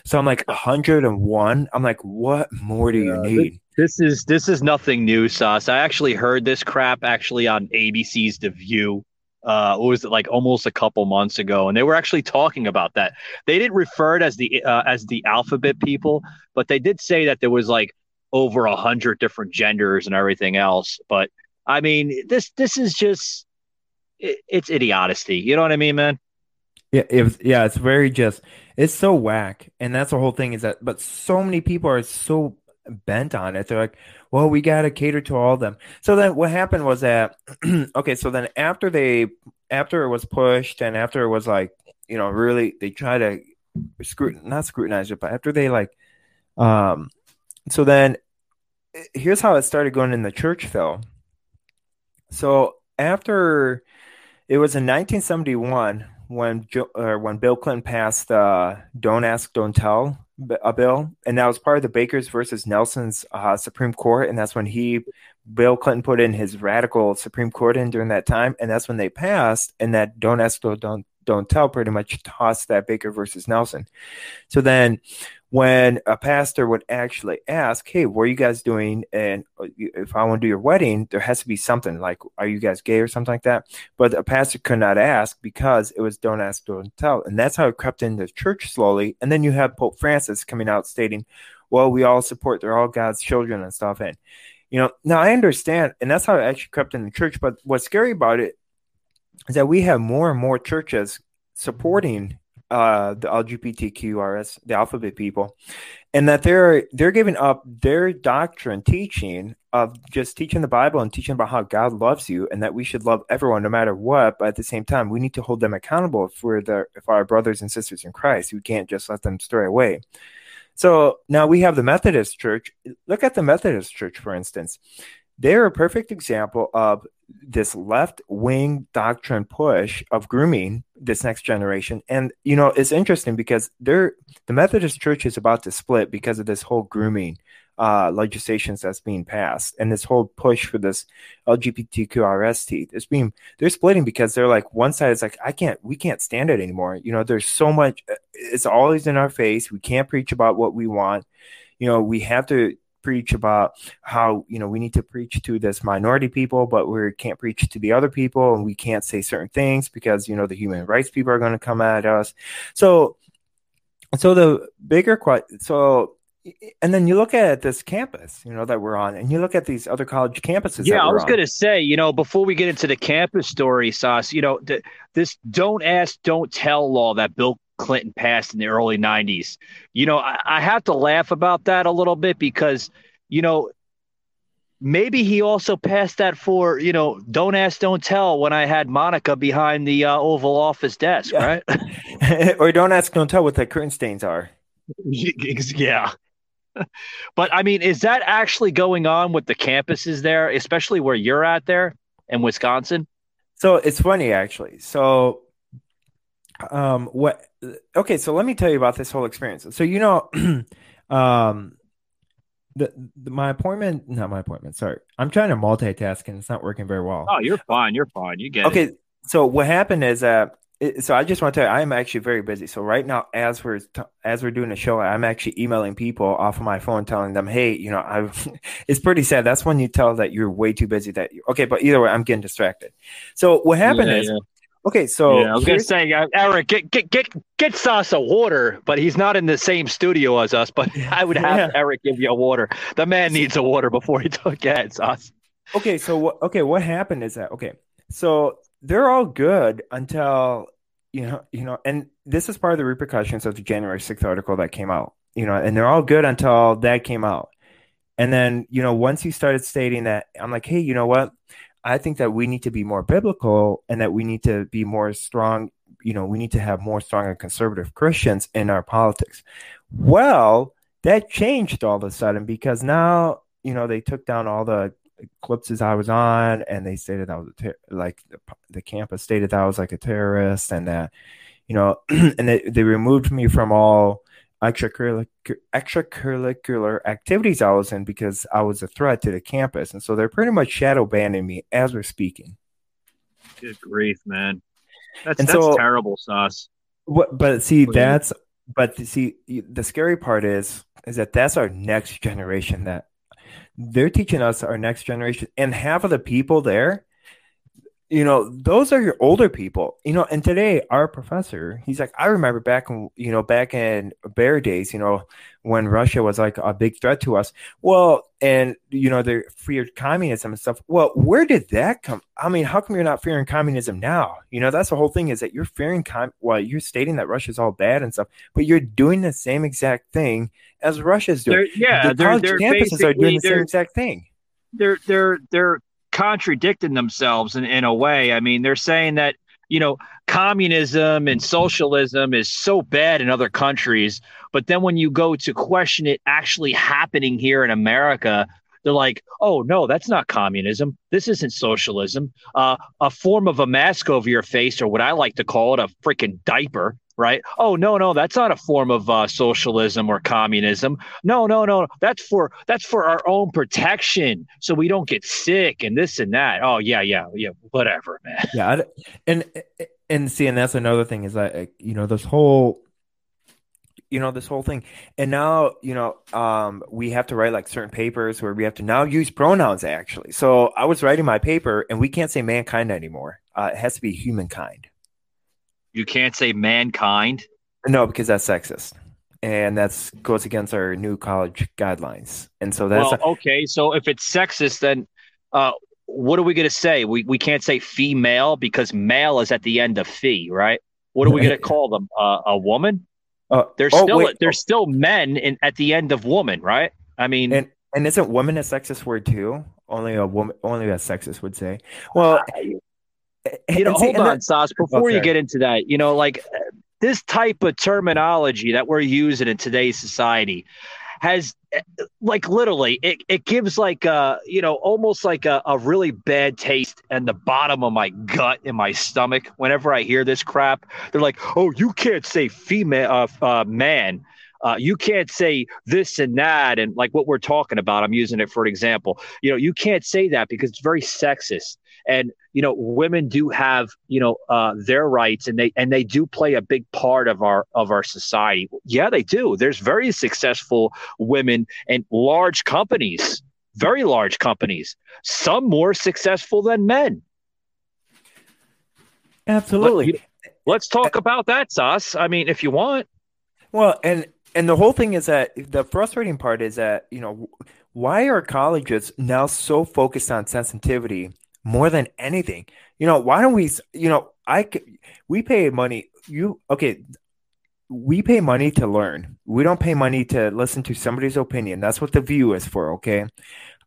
so I'm like 101. I'm like, what more do you Yeah, need? This is this is nothing new, Sos. I actually heard this crap actually on ABC's The View. Uh, what was it like almost a couple months ago, and they were actually talking about that. They didn't refer it as the uh, as the alphabet people, but they did say that there was like over a hundred different genders and everything else. But I mean, this this is just it, it's idiocy. You know what I mean, man? Yeah, if yeah, it's very just it's so whack, and that's the whole thing is that. But so many people are so bent on it. They're like, well, we gotta cater to all of them. So then what happened was that okay, so then after they after it was pushed and after it was like you know really they try to scrutin not scrutinize it, but after they like um so then here's how it started going in the church though. So after it was in 1971 when jo- or when Bill Clinton passed the "Don't Ask, Don't Tell" a bill, and that was part of the Bakers versus Nelson's uh, Supreme Court, and that's when he, Bill Clinton, put in his radical Supreme Court in during that time, and that's when they passed, and that "Don't Ask, Don't Don't Tell" pretty much tossed that Baker versus Nelson. So then, when a pastor would actually ask, "Hey, what are you guys doing?" and uh, if I want to do your wedding, there has to be something like, "Are you guys gay?" or something like that. But a pastor could not ask because it was "Don't ask, don't tell," and that's how it crept into the church slowly. And then you have Pope Francis coming out stating, "Well, we all support; they're all God's children and stuff." And you know, now I understand, and that's how it actually crept in the church. But what's scary about it is that we have more and more churches supporting uh, the LGBTQRS, the alphabet people, and that they're they're giving up their doctrine teaching of just teaching the Bible and teaching about how God loves you and that we should love everyone no matter what. But at the same time, we need to hold them accountable for the if our brothers and sisters in Christ. We can't just let them stray away. So now we have the Methodist Church. Look at the Methodist Church, for instance. They're a perfect example of this left wing doctrine push of grooming this next generation. And, you know, it's interesting because they're, the Methodist Church is about to split because of this whole grooming uh, legislations that's being passed and this whole push for this LGBTQRST. It's being, they're splitting because they're like, one side is like, I can't, we can't stand it anymore. You know, there's so much, it's always in our face. We can't preach about what we want. You know, we have to preach about how you know we need to preach to this minority people but we can't preach to the other people and we can't say certain things because you know the human rights people are going to come at us. So so the bigger question so and then you look at this campus you know that we're on and you look at these other college campuses Yeah, I was going to say, you know, before we get into the campus story, Sos, you know, th- this don't ask, don't tell law that Bill Clinton passed in the early 90s. You know, I, I have to laugh about that a little bit because, you know, maybe he also passed that for, you know, don't ask, don't tell when I had Monica behind the uh, Oval Office desk, Yeah. right? or don't ask don't tell what the curtain stains are yeah. but I mean, is that actually going on with the campuses there, especially where you're at there in Wisconsin? So it's funny actually. So um what okay, so let me tell you about this whole experience. So you know um the, the my appointment not my appointment, sorry. I'm trying to multitask and it's not working very well. Oh, you're fine. You're fine. You get it. Okay, so what happened is uh it, so I just want to tell you I'm actually very busy. So right now as we're t- as we're doing the show, I'm actually emailing people off of my phone telling them, "Hey, you know, I it's pretty sad. That's when you tell that you're way too busy that you Okay, but either way, I'm getting distracted. So what happened Yeah, is yeah. Okay, so yeah, I was gonna say, uh, Eric, get get get get Sos a water, but he's not in the same studio as us. But I would have Yeah. Eric give you a water. The man needs a water before he took it, Sos. Okay, so what? Okay, what happened is that okay, so they're all good until you know, you know, and this is part of the repercussions of the January sixth article that came out. You know, and they're all good until that came out, and then you know, once he started stating that, I'm like, hey, you know what? I think that we need to be more biblical, and that we need to be more strong. You know, we need to have more strong and conservative Christians in our politics. Well, that changed all of a sudden because now you know they took down all the eclipses I was on, and they stated I was ter- like the, the campus stated that I was like a terrorist, and that you know, and they, they removed me from all extracurricular extracurricular activities I was in because I was a threat to the campus, and so they're pretty much shadow banning me as we're speaking. Good grief, man. That's And that's so- terrible, Sos. What, but see, you- that's but see, the scary part is is that that's our next generation that they're teaching us our next generation, and half of the people there, you know, those are your older people, you know. And today, our professor, he's like, I remember back in you know back in bear days, you know, when Russia was like a big threat to us. Well, and you know they feared communism and stuff. Well, where did that come? I mean, how come you're not fearing communism now? You know, that's the whole thing is that you're fearing com. Well, you're stating that Russia's all bad and stuff, but you're doing the same exact thing as Russia's doing. They're, yeah, the they're college they're campuses are doing the same exact thing. they're they're they're contradicting themselves in, in a way. I mean, they're saying that you know communism and socialism is so bad in other countries, but then when you go to question it actually happening here in America, they're like, "Oh no, that's not communism. This isn't socialism. Uh, a form of a mask over your face, or what I like to call it, a freaking diaper." Right? Oh no, no, that's not a form of uh, socialism or communism. No, no, no, that's for that's for our own protection, so we don't get sick and this and that. Oh yeah, yeah, yeah, whatever, man. Yeah, and and see, and that's another thing is that you know this whole, you know this whole thing, and now you know um we have to write like certain papers where we have to now use pronouns actually. So I was writing my paper, and we can't say mankind anymore. Uh, it has to be humankind. You can't say mankind. No, because that's sexist, and that's goes against our new college guidelines. And so that's well, okay. So if it's sexist, then uh, what are we going to say? We we can't say female because male is at the end of fee, right? What are we going to call them? Uh, a woman? Uh, There's oh, still wait, there's still men in at the end of woman, right? I mean, and and isn't woman a sexist word too? Only a woman, only a sexist would say. Well, you know, see- hold on, Sos. Before you get into that, you know, like this type of terminology that we're using in today's society has, uh, like, literally, it, it gives like uh you know, almost like a, a really bad taste in the bottom of my gut in my stomach whenever I hear this crap. They're like, oh, you can't say female, uh, uh man. Uh, you can't say this and that, and like what we're talking about. I'm using it for an example. You know, you can't say that because it's very sexist and you know women do have you know uh, their rights and they and they do play a big part of our of our society. Yeah they do. There's very successful women and large companies very large companies some more successful than men. Absolutely. Let- let's talk about that Sos i mean if you want. Well, and and the whole thing is that the frustrating part is that you know why are colleges now so focused on sensitivity more than anything? You know, why don't we? You know, I we pay money. You okay? We pay money to learn. We don't pay money to listen to somebody's opinion. That's what the view is for. Okay,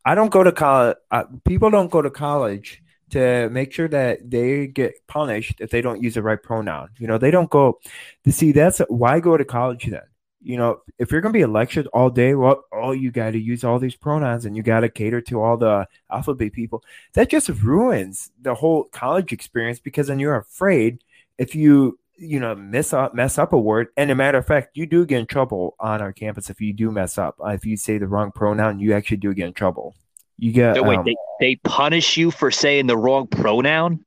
I don't go to college. Uh, people don't go to college to make sure that they get punished if they don't use the right pronoun. You know, they don't go to see that's why go to college then. You know, if you're gonna be lectured all day, well, oh, you got to use all these pronouns and you got to cater to all the alphabet people. That just ruins the whole college experience because then you're afraid if you you know mess up mess up a word. And a matter of fact, you do get in trouble on our campus if you do mess up. Uh, if you say the wrong pronoun, you actually do get in trouble. You get wait um, they, they punish you for saying the wrong pronoun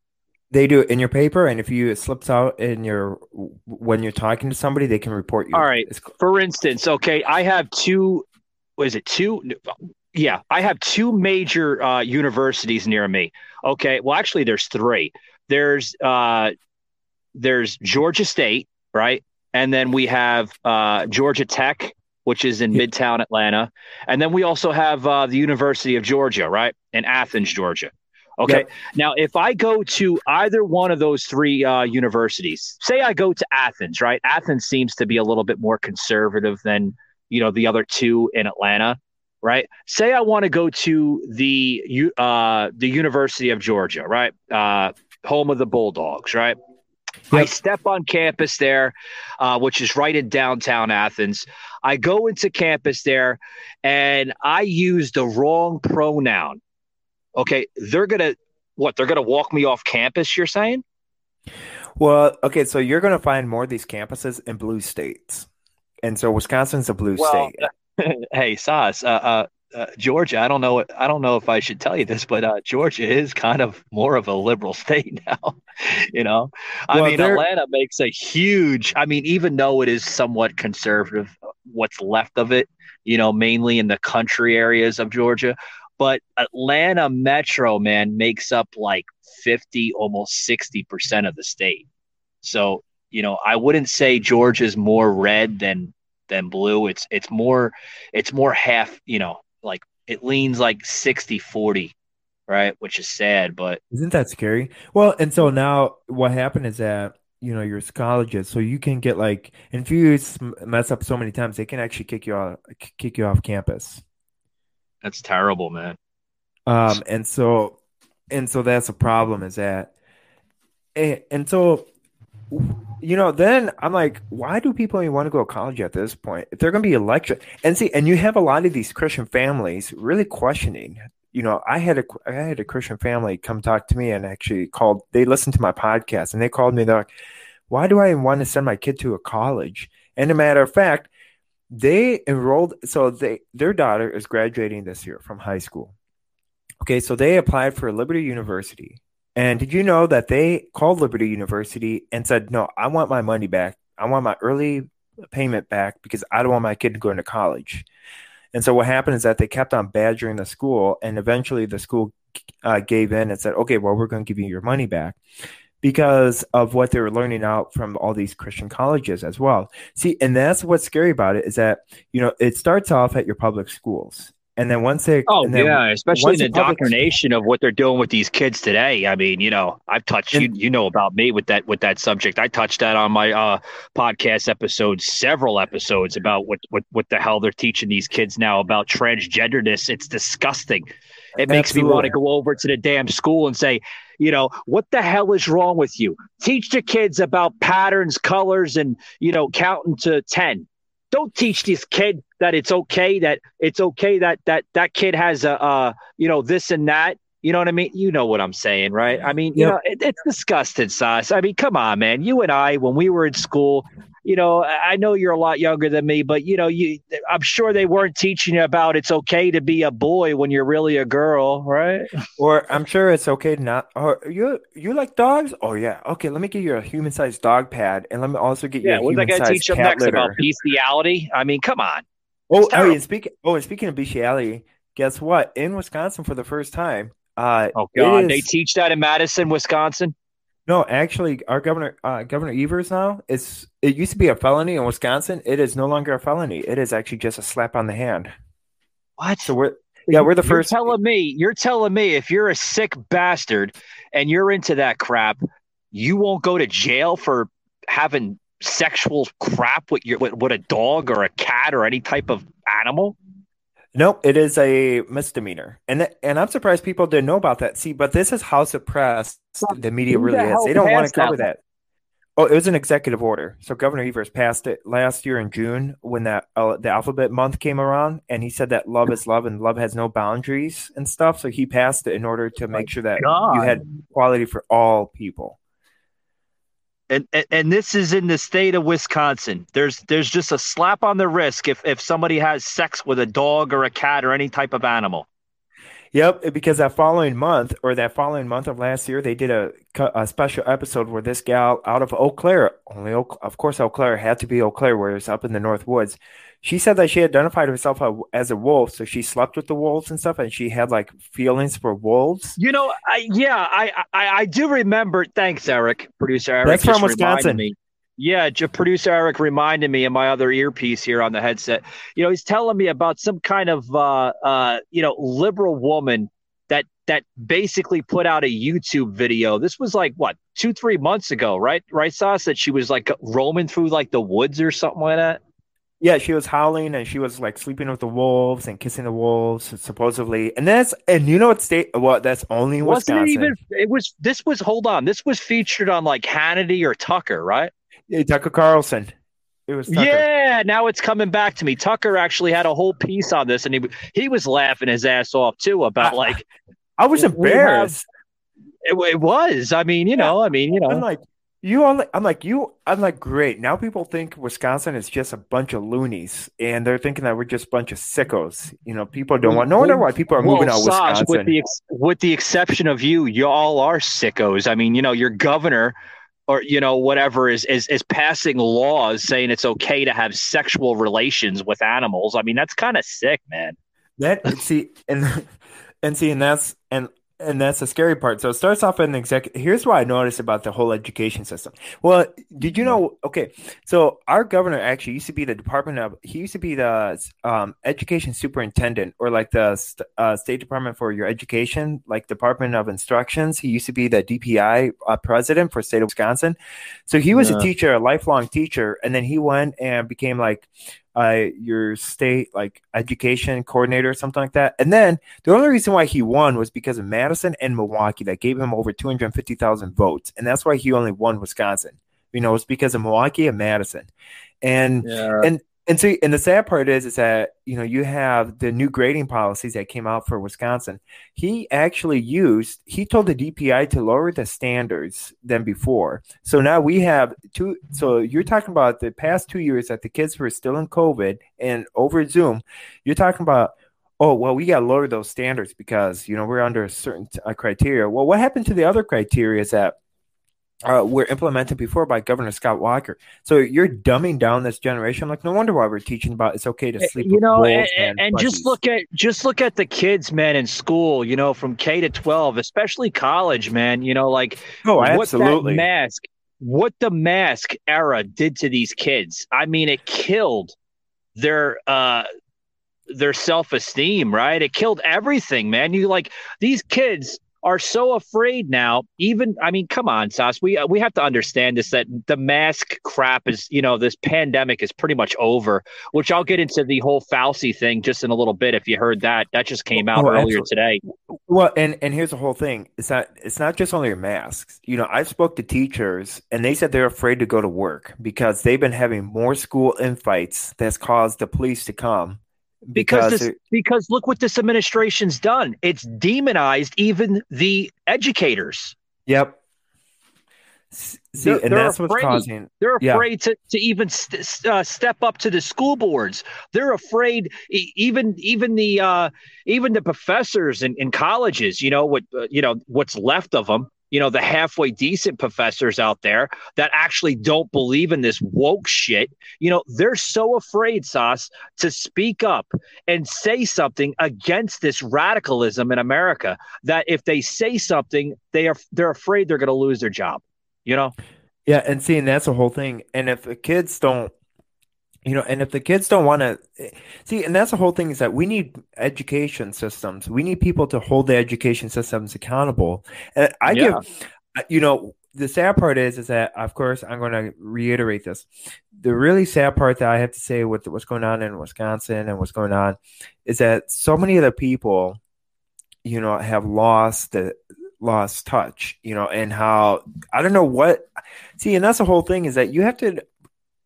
They do it in your paper, and if you it slips out in your when you're talking to somebody, they can report you. All right. For instance, okay, I have two. What is it? Two? Yeah, I have two major uh, universities near me. Okay, well, actually, there's three. There's uh, there's Georgia State, right, and then we have uh, Georgia Tech, which is in. Midtown Atlanta, and then we also have uh, the University of Georgia, right, in Athens, Georgia. Okay. Yep. Now, if I go to either one of those three uh, universities, say I go to Athens, right? Athens seems to be a little bit more conservative than you know the other two in Atlanta, right? Say I want to go to the uh, the University of Georgia, right? Uh, home of the Bulldogs, right? I step on campus there, uh, which is right in downtown Athens. I go into campus there, and I use the wrong pronoun. Okay, they're gonna what? They're gonna walk me off campus. You're saying? Well, okay, so you're to find more of these campuses in blue states, and so Wisconsin's a blue Well, state. hey, Sos, uh, uh, uh, Georgia. I don't know. I don't know if I should tell you this, but uh, Georgia is kind of more of a liberal state now. you know, I Well, mean, they're- Atlanta makes a huge. I mean, even though it is somewhat conservative, what's left of it, you know, mainly in the country areas of Georgia, but Atlanta Metro, man, makes up like fifty, almost sixty percent of the state. So, you know, I wouldn't say Georgia's more red than than blue. It's it's more it's more half, you know, like it leans like 60-40, right? Which is sad, but Isn't that scary? Well, and so now what happened is that you know your colleges, so you can get like, and if you mess up so many times, they can actually kick you out, kick you off campus. That's terrible, man. Um, and so, and so that's a problem is that, and, and so you know, then I'm like, why do people even want to go to college at this point? If they're going to be electric, and see, and you have a lot of these Christian families really questioning. You know, I had a I had a Christian family come talk to me and actually called. They listened to my podcast and they called me. They're like, why do I want to send my kid to a college? And a matter of fact, they enrolled. So they their daughter is graduating this year from high school. Okay, so they applied for Liberty University and did you know that they called Liberty University and said, no, I want my money back. I want my early payment back because I don't want my kid to go into college. And so what happened is that they kept on badgering the school, and eventually the school uh, gave in and said, okay, well, we're going to give you your money back because of what they were learning out from all these Christian colleges as well. See, and that's what's scary about it is that, you know, it starts off at your public schools and then once they, oh then yeah, especially in public- indoctrination of what they're doing with these kids today. I mean, you know, I've touched you. You know about me with that with that subject. I touched that on my uh, podcast episodes, several episodes about what what what the hell they're teaching these kids now about transgenderness. It's disgusting. It makes me want to go over to the damn school and say, you know, what the hell is wrong with you? Teach the kids about patterns, colors, and you know, counting to ten don't teach this kid that it's okay that it's okay that that that kid has a uh you know this and that you know what I mean? You know what I'm saying, right? I mean, you Yep. know, it, it's disgusting, Sos. I mean, come on, man. You and I, when we were in school, you know, I I know you're a lot younger than me, but you know, you, I'm sure they weren't teaching you about it's okay to be a boy when you're really a girl, right? Or I'm sure it's okay to not. Or you you like dogs? Oh yeah. Okay, let me get you a human sized dog pad, and let me also get you Yeah, a I human sized teach them next litter. about bestiality? I mean, come on. Oh, oh, and speaking. Oh, and speaking of bestiality, guess what? In Wisconsin, for the first time, uh, Oh God, is- they teach that in Madison, Wisconsin. No, actually, our governor, uh, Governor Evers, now it's it used to be a felony in Wisconsin. It is no longer a felony. It is actually just a slap on the hand. What? So we're yeah, we're the You're first. telling me, you're telling me, if you're a sick bastard and you're into that crap, you won't go to jail for having sexual crap with your with, with a dog or a cat or any type of animal. Nope, it is a misdemeanor, and th- and I'm surprised people didn't know about that. See, but this is how suppressed the media the really is. They don't want to cover that? that. Oh, it was an executive order. So Governor Evers passed it last year in June when that uh, the Alphabet Month came around, and he said that love is love and love has no boundaries and stuff. So he passed it in order to make sure that you had equality for all people. And, and and this is in the state of Wisconsin. There's there's just a slap on the wrist if if somebody has sex with a dog or a cat or any type of animal. Yep, because that following month or that following month of last year, they did a, a special episode where this gal out of Eau Claire, only Eau, of course, Eau Claire had to be Eau Claire, where it's up in the North Woods. She said that she identified herself as a wolf, so she slept with the wolves and stuff, and she had like feelings for wolves. You know, I yeah, I I, I do remember. Thanks, Eric, producer Eric. That's from Wisconsin. Me. Yeah, producer Eric reminded me in my other earpiece here on the headset. You know, he's telling me about some kind of uh, uh, you know liberal woman that that basically put out a YouTube video. This was like what two three months ago, right? Right, Sos? That she was like roaming through like the woods or something like that. Yeah, she was howling and she was like sleeping with the wolves and kissing the wolves, supposedly. And that's and you know what state? What that's only in Wasn't Wisconsin. it even? It was. This was. Hold on. This was featured on like Hannity or Tucker, right? Yeah, Tucker Carlson. It was Tucker. Yeah, now it's coming back to me. Tucker actually had a whole piece on this, and he he was laughing his ass off too about I- like I was We have- embarrassed. it, it was. I mean, you know, I mean, you I'm know, like, you only, I'm like, you, I'm like, great. Now people think Wisconsin is just a bunch of loonies and they're thinking that we're just a bunch of sickos. You know, people don't want, no wonder why people are moving well, out of Saj, Wisconsin. with the ex- with the exception of you, y'all are sickos. I mean, you know, your governor or you know whatever is is is passing laws saying it's okay to have sexual relations with animals. I mean, that's kind of sick, man. That see and and see and that's and and that's the scary part. So it starts off in exec. Here's what I noticed about the whole education system. Well, did you know? Okay, so our governor actually used to be the Department of. He used to be the um, education superintendent, or like the uh, State Department for your education, like Department of Instructions. He used to be the DPI uh, president for state of Wisconsin. So he was Yeah. a teacher, a lifelong teacher, and then he went and became like uh, your state like education coordinator or something like that. And then the only reason why he won was because of Madison and Milwaukee that gave him over 250,000 votes. And that's why he only won Wisconsin. You know, it's because of Milwaukee and Madison, and Yeah. and and see, and the sad part is, is that you know you have the new grading policies that came out for Wisconsin. He actually used, he told the DPI to lower the standards than before. So now we have two. So you're talking about the past two years that the kids were still in COVID and over Zoom. You're talking about. Oh well, we got to lower those standards because you know we're under a certain uh, criteria. Well, what happened to the other criteria is that uh, were implemented before by Governor Scott Walker. So you're dumbing down this generation. Like, no wonder why we're teaching about it's okay to sleep. you know wolves and, and just look at just look at the kids man in school you know from k to 12 especially college man you know like Oh, absolutely. that mask what the mask era did to these kids i mean it killed their uh their self-esteem right it killed everything man you like these kids are so afraid now even i mean come on Sos we uh, we have to understand this that the mask crap is you know this pandemic is pretty much over which i'll get into the whole fauci thing just in a little bit if you heard that that just came out Oh, earlier absolutely. today Well, and and here's the whole thing. It's not it's not just only your masks. You know, I spoke to teachers and they said they're afraid to go to work because they've been having more school infights that's caused the police to come because this they're- because look what this administration's done it's demonized even the educators Yep. See, They're- and they're that's what's afraid. causing. They're Yeah. afraid to, to even st- uh, step up to the school boards. They're afraid, e- even even the uh, even the professors in, in colleges. You know what? Uh, you know what's left of them. You know the halfway decent professors out there that actually don't believe in this woke shit. You know they're so afraid, Sos, to speak up and say something against this radicalism in America that if they say something, they are they're afraid they're going to lose their job. You know. Yeah, and seeing that's the whole thing. And if the kids don't, you know, and if the kids don't want to eh, see, and that's the whole thing is that we need education systems. We need people to hold the education systems accountable. And I Yeah. give, you know, the sad part is, is that of course I'm going to reiterate this. The really sad part that I have to say with what's going on in Wisconsin and what's going on is that so many of the people, you know, have lost the lost touch, you know, and how I don't know what see, and that's the whole thing is that you have to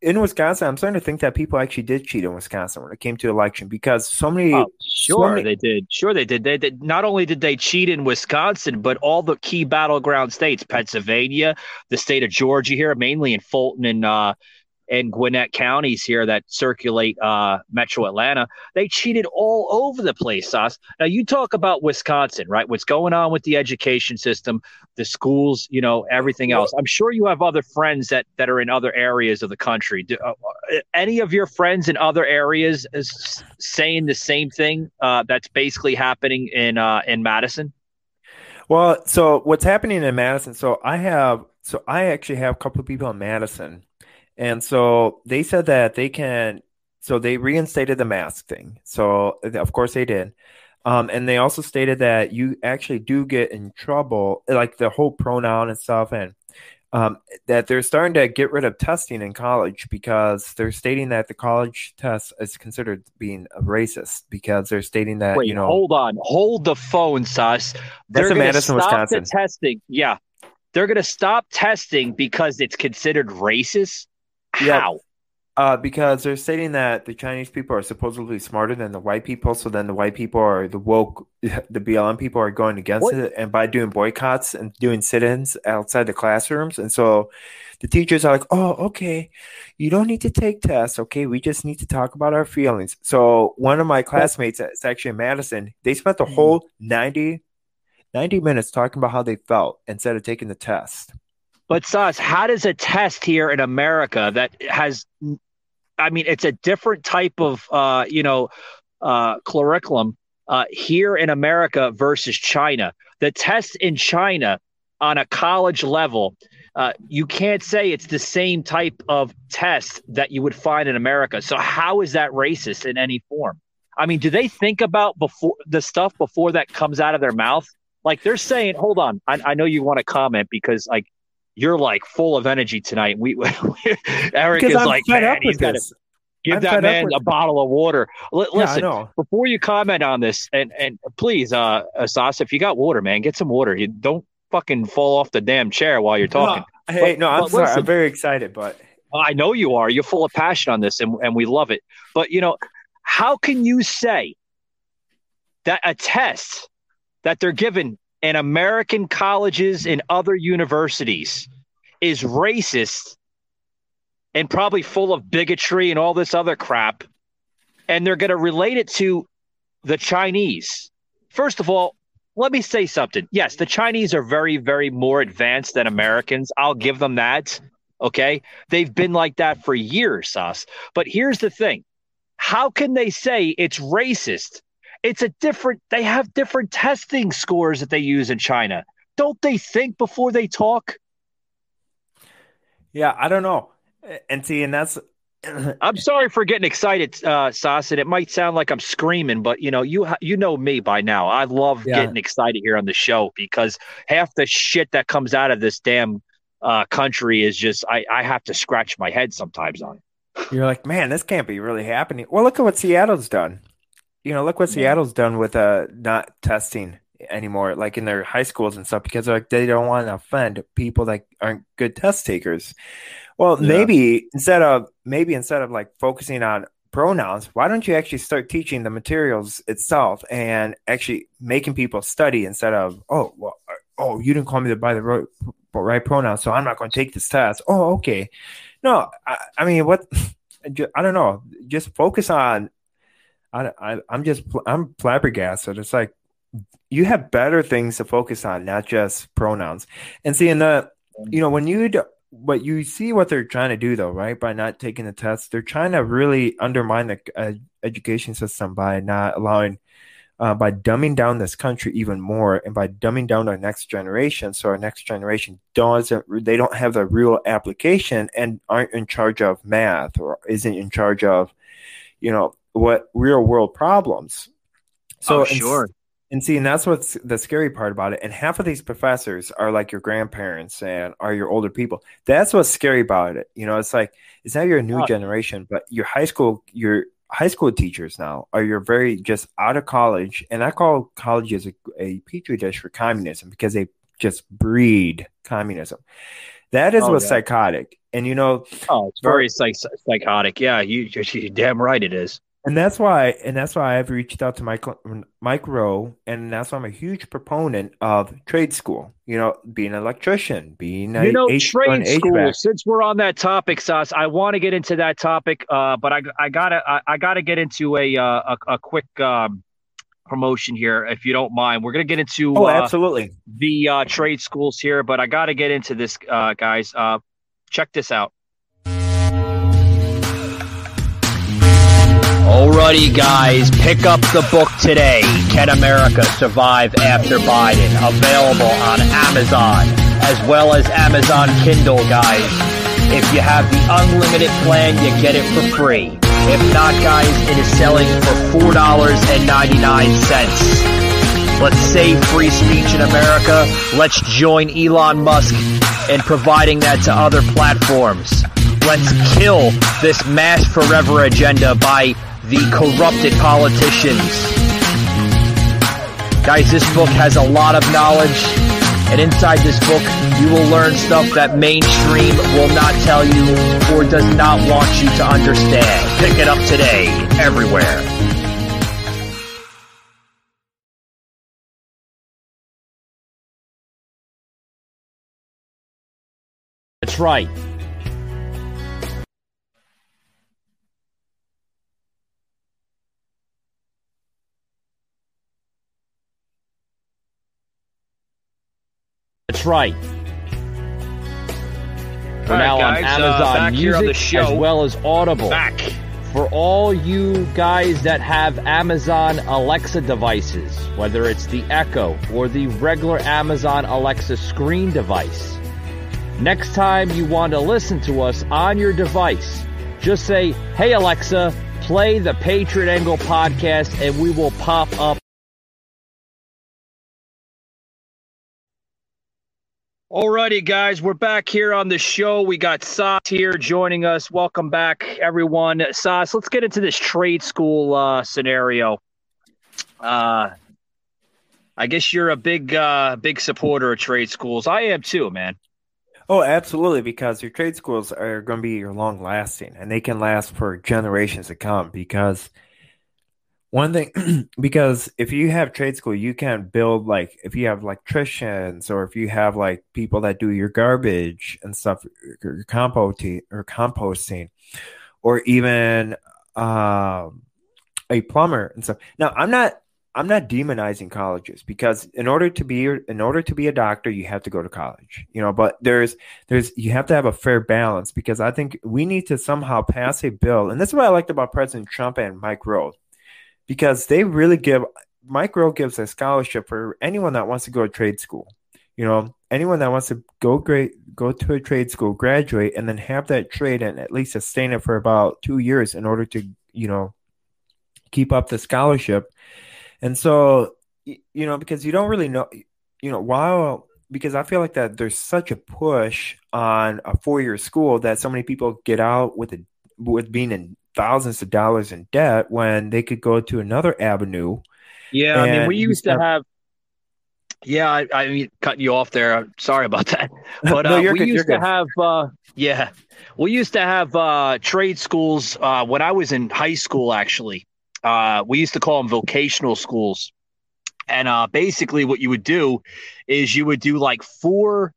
in Wisconsin, I'm starting to think that people actually did cheat in Wisconsin when it came to election because so many Oh, so sure many- they did. Sure they did. They did. Not only did they cheat in Wisconsin, but all the key battleground states, Pennsylvania, the state of Georgia here, mainly in Fulton and uh and Gwinnett counties here that circulate uh metro Atlanta, they cheated all over the place, Sos. Now you talk about Wisconsin, right? What's going on with the education system, the schools, you know, everything else. I'm sure you have other friends that that are in other areas of the country. Do, uh, any of your friends in other areas is saying the same thing uh, that's basically happening in uh, in Madison? Well, so what's happening in Madison? So I have, so I actually have a couple of people in Madison, and so they said that they can, so they reinstated the mask thing. So of course they did, um, and they also stated that you actually do get in trouble, like the whole pronoun and stuff, and um, that they're starting to get rid of testing in college because they're stating that the college test is considered being racist because they're stating that Wait, you know hold on, hold the phone, Sos. They're in gonna Madison, stop Wisconsin. the testing. Yeah, they're going to stop testing because it's considered racist. Yeah. How? Uh, because they're stating that the Chinese people are supposedly smarter than the white people, so then the white people are the woke, the BLM people are going against What? it, and by doing boycotts and doing sit-ins outside the classrooms, and so the teachers are like, "Oh, okay, you don't need to take tests, okay? We just need to talk about our feelings." So one of my classmates, it's actually in Madison, they spent the whole 90, 90 minutes talking about how they felt instead of taking the test. But Sos, how does a test here in America that has, I mean, it's a different type of, uh, you know, uh, curriculum uh, here in America versus China. The test in China on a college level, uh, you can't say it's the same type of test that you would find in America. So how is that racist in any form? I mean, do they think about before the stuff before that comes out of their mouth? Like they're saying, hold on, I, I know you want to comment because like you're like full of energy tonight. We, Eric is I'm like, man, he's got to give I'm that man a bottle of water. L- listen, know. before you comment on this, and and please, uh, Asas, if you got water, man, get some water. You don't fucking fall off the damn chair while you're talking. Hey, But- no, I'm sorry. listen. I'm very excited, but I know you are. You're full of passion on this, and, and we love it. But you know, how can you say that a test that they're given in American colleges and other universities is racist and probably full of bigotry and all this other crap, and they're going to relate it to the Chinese? First of all, let me say something. Yes, the Chinese are very, very more advanced than Americans. I'll give them that. Okay. They've been like that for years, Sos. But here's the thing how can they say it's racist? It's a different, they have different testing scores that they use in China. Don't they think before they talk? yeah, I don't know. And see, and that's I'm sorry for getting excited, uh, Sos, and it might sound like I'm screaming, but you know, you you know me by now. I love Yeah. getting excited here on the show because half the shit that comes out of this damn uh, country is just I, I have to scratch my head sometimes on it. you're like, man, this can't be really happening. Well, look at what Seattle's done. You know, look what Seattle's done with uh not testing anymore, like in their high schools and stuff, because like they don't want to offend people that aren't good test takers. Well, Yeah. maybe instead of maybe instead of like focusing on pronouns, why don't you actually start teaching the materials itself and actually making people study instead of oh well uh, oh you didn't call me by the right, right pronoun, so I'm not going to take this test. Oh, okay. No, I, I mean what? I don't know. Just focus on. I, I I'm just I'm flabbergasted. It's like you have better things to focus on, not just pronouns. And seeing the, you know, when you, but you see what they're trying to do though, right? By not taking the test, they're trying to really undermine the uh, education system by not allowing, uh, by dumbing down this country even more, and by dumbing down our next generation. So our next generation doesn't, they don't have the real application and aren't in charge of math or isn't in charge of, you know, what real world problems. So Oh, sure. and see, and that's what's the scary part about it. And half of these professors are like your grandparents and are your older people. That's what's scary about it. You know, it's like it's not your new Oh. generation, but your high school, your high school teachers now are your very just out of college. And I call colleges a, a petri dish for communism because they just breed communism. That is Oh, what's yeah. psychotic. And you know, Oh, it's very psych- psychotic. Yeah, you, you're damn right it is. And that's why, and that's why I've reached out to Mike Mike Rowe, and that's why I'm a huge proponent of trade school. You know, being an electrician, being a You know, H- trade school. HVAC. Since we're on that topic, Sos, I want to get into that topic, uh, but I, I gotta, I, I gotta get into a, uh, a, a quick um, promotion here, if you don't mind. We're gonna get into Oh, uh, absolutely. the uh, trade schools here, but I gotta get into this, uh, guys. Uh, check this out. Alrighty, guys, pick up the book today. Can America Survive After Biden? Available on Amazon as well as Amazon Kindle, guys. If you have the unlimited plan, you get it for free. If not, guys, it is selling for $4.99. Let's save free speech in America. Let's join Elon Musk in providing that to other platforms. Let's kill this mass forever agenda by the corrupted politicians. Guys, this book has a lot of knowledge, and inside this book, you will learn stuff that mainstream will not tell you or does not want you to understand. Pick it up today, everywhere. That's right. Right. We're right, now guys, on uh, Amazon back here Music on as well as Audible. Back. For all you guys that have Amazon Alexa devices, whether it's the Echo or the regular Amazon Alexa screen device, next time you want to listen to us on your device, just say, Hey Alexa, play the Patriot Angle podcast, and we will pop up. Alrighty, guys, we're back here on the show. We got Sos here joining us. Welcome back, everyone. Sos, let's get into this trade school uh, scenario. Uh, I guess you're a big, uh, big supporter of trade schools. I am too, man. Oh, absolutely, because your trade schools are going to be your long lasting and they can last for generations to come. Because one thing, because if you have trade school, you can build like if you have electricians or if you have like people that do your garbage and stuff, your composting or composting, or even um, a plumber and stuff. Now, I'm not I'm not demonizing colleges because in order to be in order to be a doctor, you have to go to college. You know, but there's there's you have to have a fair balance because I think we need to somehow pass a bill, and that's what I liked about President Trump and Mike Rowe, because they really give Mike Rowe gives a scholarship for anyone that wants to go to trade school. You know, anyone that wants to go great go to a trade school, graduate, and then have that trade and at least sustain it for about two years in order to you know keep up the scholarship and so, you know, because you don't really know, you know, while because I feel like that there's such a push on a four year school that so many people get out with a, with being in thousands of dollars in debt when they could go to another avenue. Yeah, I mean, we used to have. Yeah, I, I mean, cutting you off there. I'm sorry about that, but No, uh, we good, used to good. have. Uh, yeah, we used to have uh, trade schools uh, when I was in high school. Actually, uh, we used to call them vocational schools, and uh, basically, what you would do is you would do like four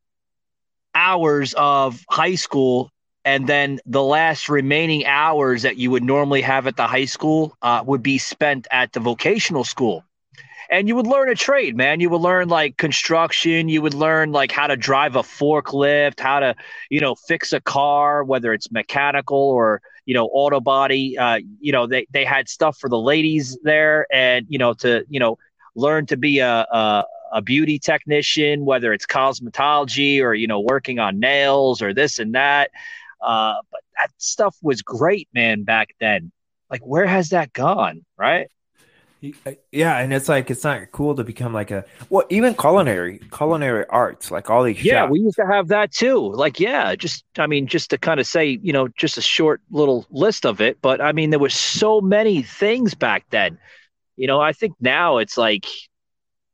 hours of high school and then the last remaining hours that you would normally have at the high school uh, would be spent at the vocational school. And you would learn a trade man. You would learn like construction. You would learn like how to drive a forklift how to you know fix a car whether it's mechanical or you know auto body. Uh, you know they, they had stuff for the ladies there and you know to you know learn to be a, a a beauty technician whether it's cosmetology or you know working on nails or this and that uh, but that stuff was great man back then like where has that gone right Yeah, and it's like it's not cool to become like a well, even culinary, culinary arts, like all these. Yeah, we used to have that too. Like, yeah, just I mean, just to kind of say, you know, just a short little list of it. But I mean, there were so many things back then. You know, I think now it's like,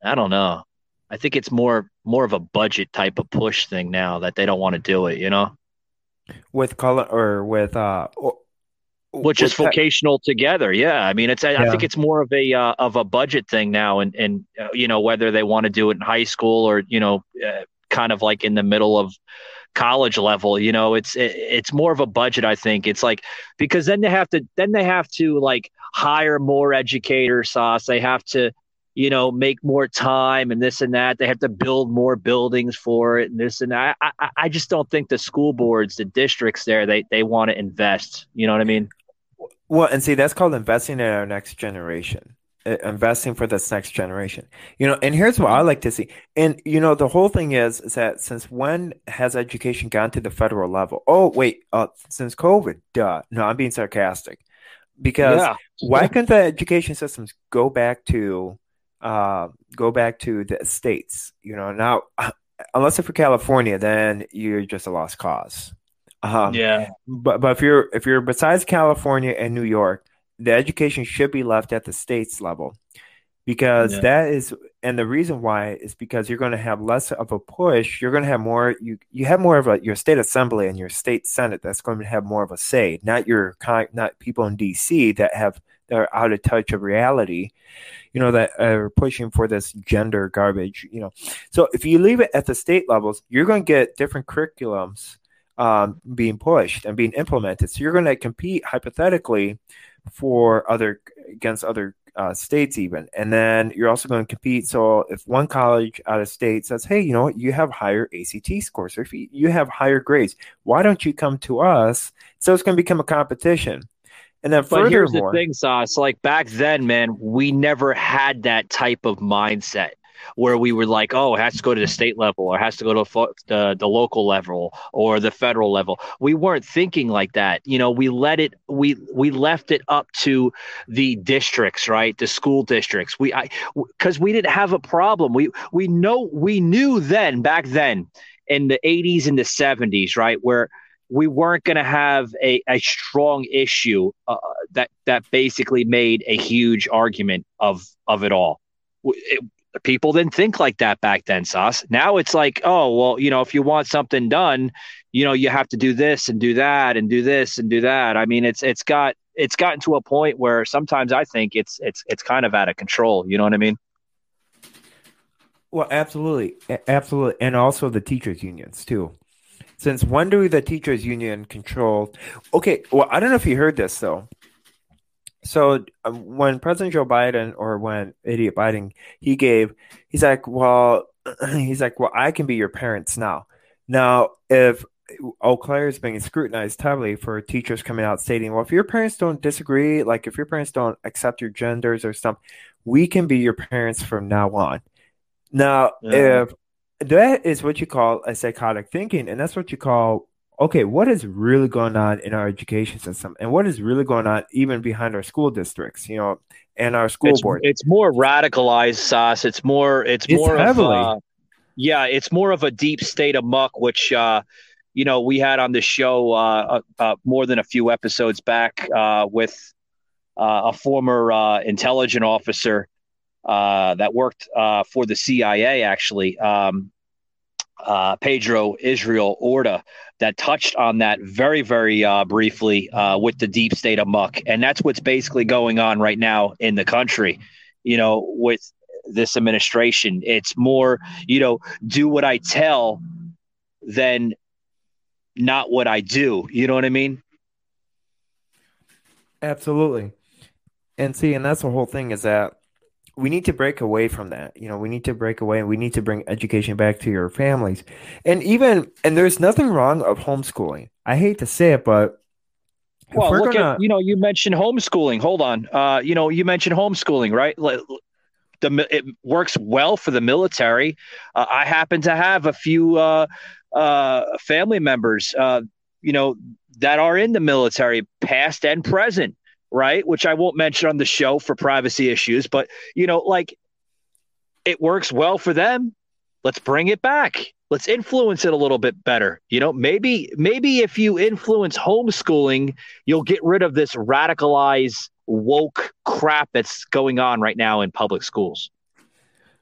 I don't know. I think it's more more of a budget type of push thing now that they don't want to do it. You know, with color or with uh, or, which is with tech- vocational together. Yeah, I mean, it's I, I think it's more of a uh, of a budget thing now, and and uh, you know whether they want to do it in high school or you know, uh, kind of like in the middle of college level. You know, it's it, it's more of a budget. I think it's like because then they have to then they have to like hire more educators. Sos. They have to you know make more time and this and that. They have to build more buildings for it and this and that. I I, I just don't think the school boards, the districts there, they they want to invest. You know what I mean? Well, and see, that's called investing in our next generation. Uh, Investing for this next generation, you know. And here's what I like to see. And you know, the whole thing is, is that since when has education gone to the federal level? Oh, wait, uh, since COVID. Duh. No, I'm being sarcastic. Because Yeah. why couldn't the education systems go back to, uh, go back to the states? You know, now unless if you're California, then you're just a lost cause. Um, Yeah. but but if you're if you're besides California and New York, the education should be left at the states level because Yeah. that is and the reason why is because you're going to have less of a push. You're going to have more you you have more of a your state assembly and your state senate that's going to have more of a say, not your not people in DC that have that are out of touch of reality, you know that are pushing for this gender garbage, you know. So if you leave it at the state levels, you're going to get different curriculums um, being pushed and being implemented. So you're going to compete hypothetically for other against other uh, states even, and then you're also going to compete. So if one college out of state says, "Hey, you know what? You have higher ACT scores, or if you you have higher grades, why don't you come to us?" So it's going to become a competition. And then But here's the thing, Sos. Like back then, man, we never had that type of mindset where we were like, oh, it has to go to the state level or it has to go to the, the local level or the federal level. We weren't thinking like that. You know, we let it, we, we left it up to the districts, right? The school districts. We, I, because we didn't have a problem. We, we know, we knew then, back then in the 80s and the 70s, right? Where, we weren't going to have a, a strong issue uh, that that basically made a huge argument of of it all. It, people didn't think like that back then, Sos. Now it's like, oh, well, you know, if you want something done, you know, you have to do this and do that and do this and do that. I mean, it's it's got it's gotten to a point where sometimes I think it's it's it's kind of out of control. You know what I mean? Well, absolutely, absolutely, and also the teachers' unions too. Since when do the teachers' union control? Okay, well, I don't know if you heard this though. So um, when President Joe Biden or when idiot Biden he gave, he's like, well, he's like, well, I can be your parents now. Now, if Eau Claire is being scrutinized heavily for teachers coming out stating, well, if your parents don't disagree, like if your parents don't accept your genders or stuff, we can be your parents from now on. Now, Yeah. if that is what you call a psychotic thinking, and that's what you call okay, what is really going on in our education system, and what is really going on even behind our school districts, you know, and our school it's, board. It's more radicalized, Sos. It's more. It's, It's more heavily. Of, uh, yeah, it's more of a deep state of muck, which uh, you know we had on the show uh, uh, uh, more than a few episodes back uh, with uh, a former uh, intelligence officer uh, that worked uh, for the CIA, actually. Um, uh, Pedro Israel Orta that touched on that very, very uh, briefly uh, with the deep state muck. And that's what's basically going on right now in the country, you know, with this administration. It's more, you know, do what I tell than not what I do. You know what I mean? Absolutely. And see, and that's the whole thing is that we need to break away from that. You know, we need to break away and we need to bring education back to your families. And even, and there's nothing wrong of homeschooling. I hate to say it, but Well, look gonna, at you know you mentioned homeschooling. Hold on, uh, you know you mentioned homeschooling, right? Like, The it works well for the military. Uh, I happen to have a few uh, uh, family members, uh, you know, that are in the military, past and present, right? Which I won't mention on the show for privacy issues, but you know, like it works well for them. Let's bring it back. Let's influence it a little bit better. You know, maybe maybe if you influence homeschooling, you'll get rid of this radicalized woke crap that's going on right now in public schools.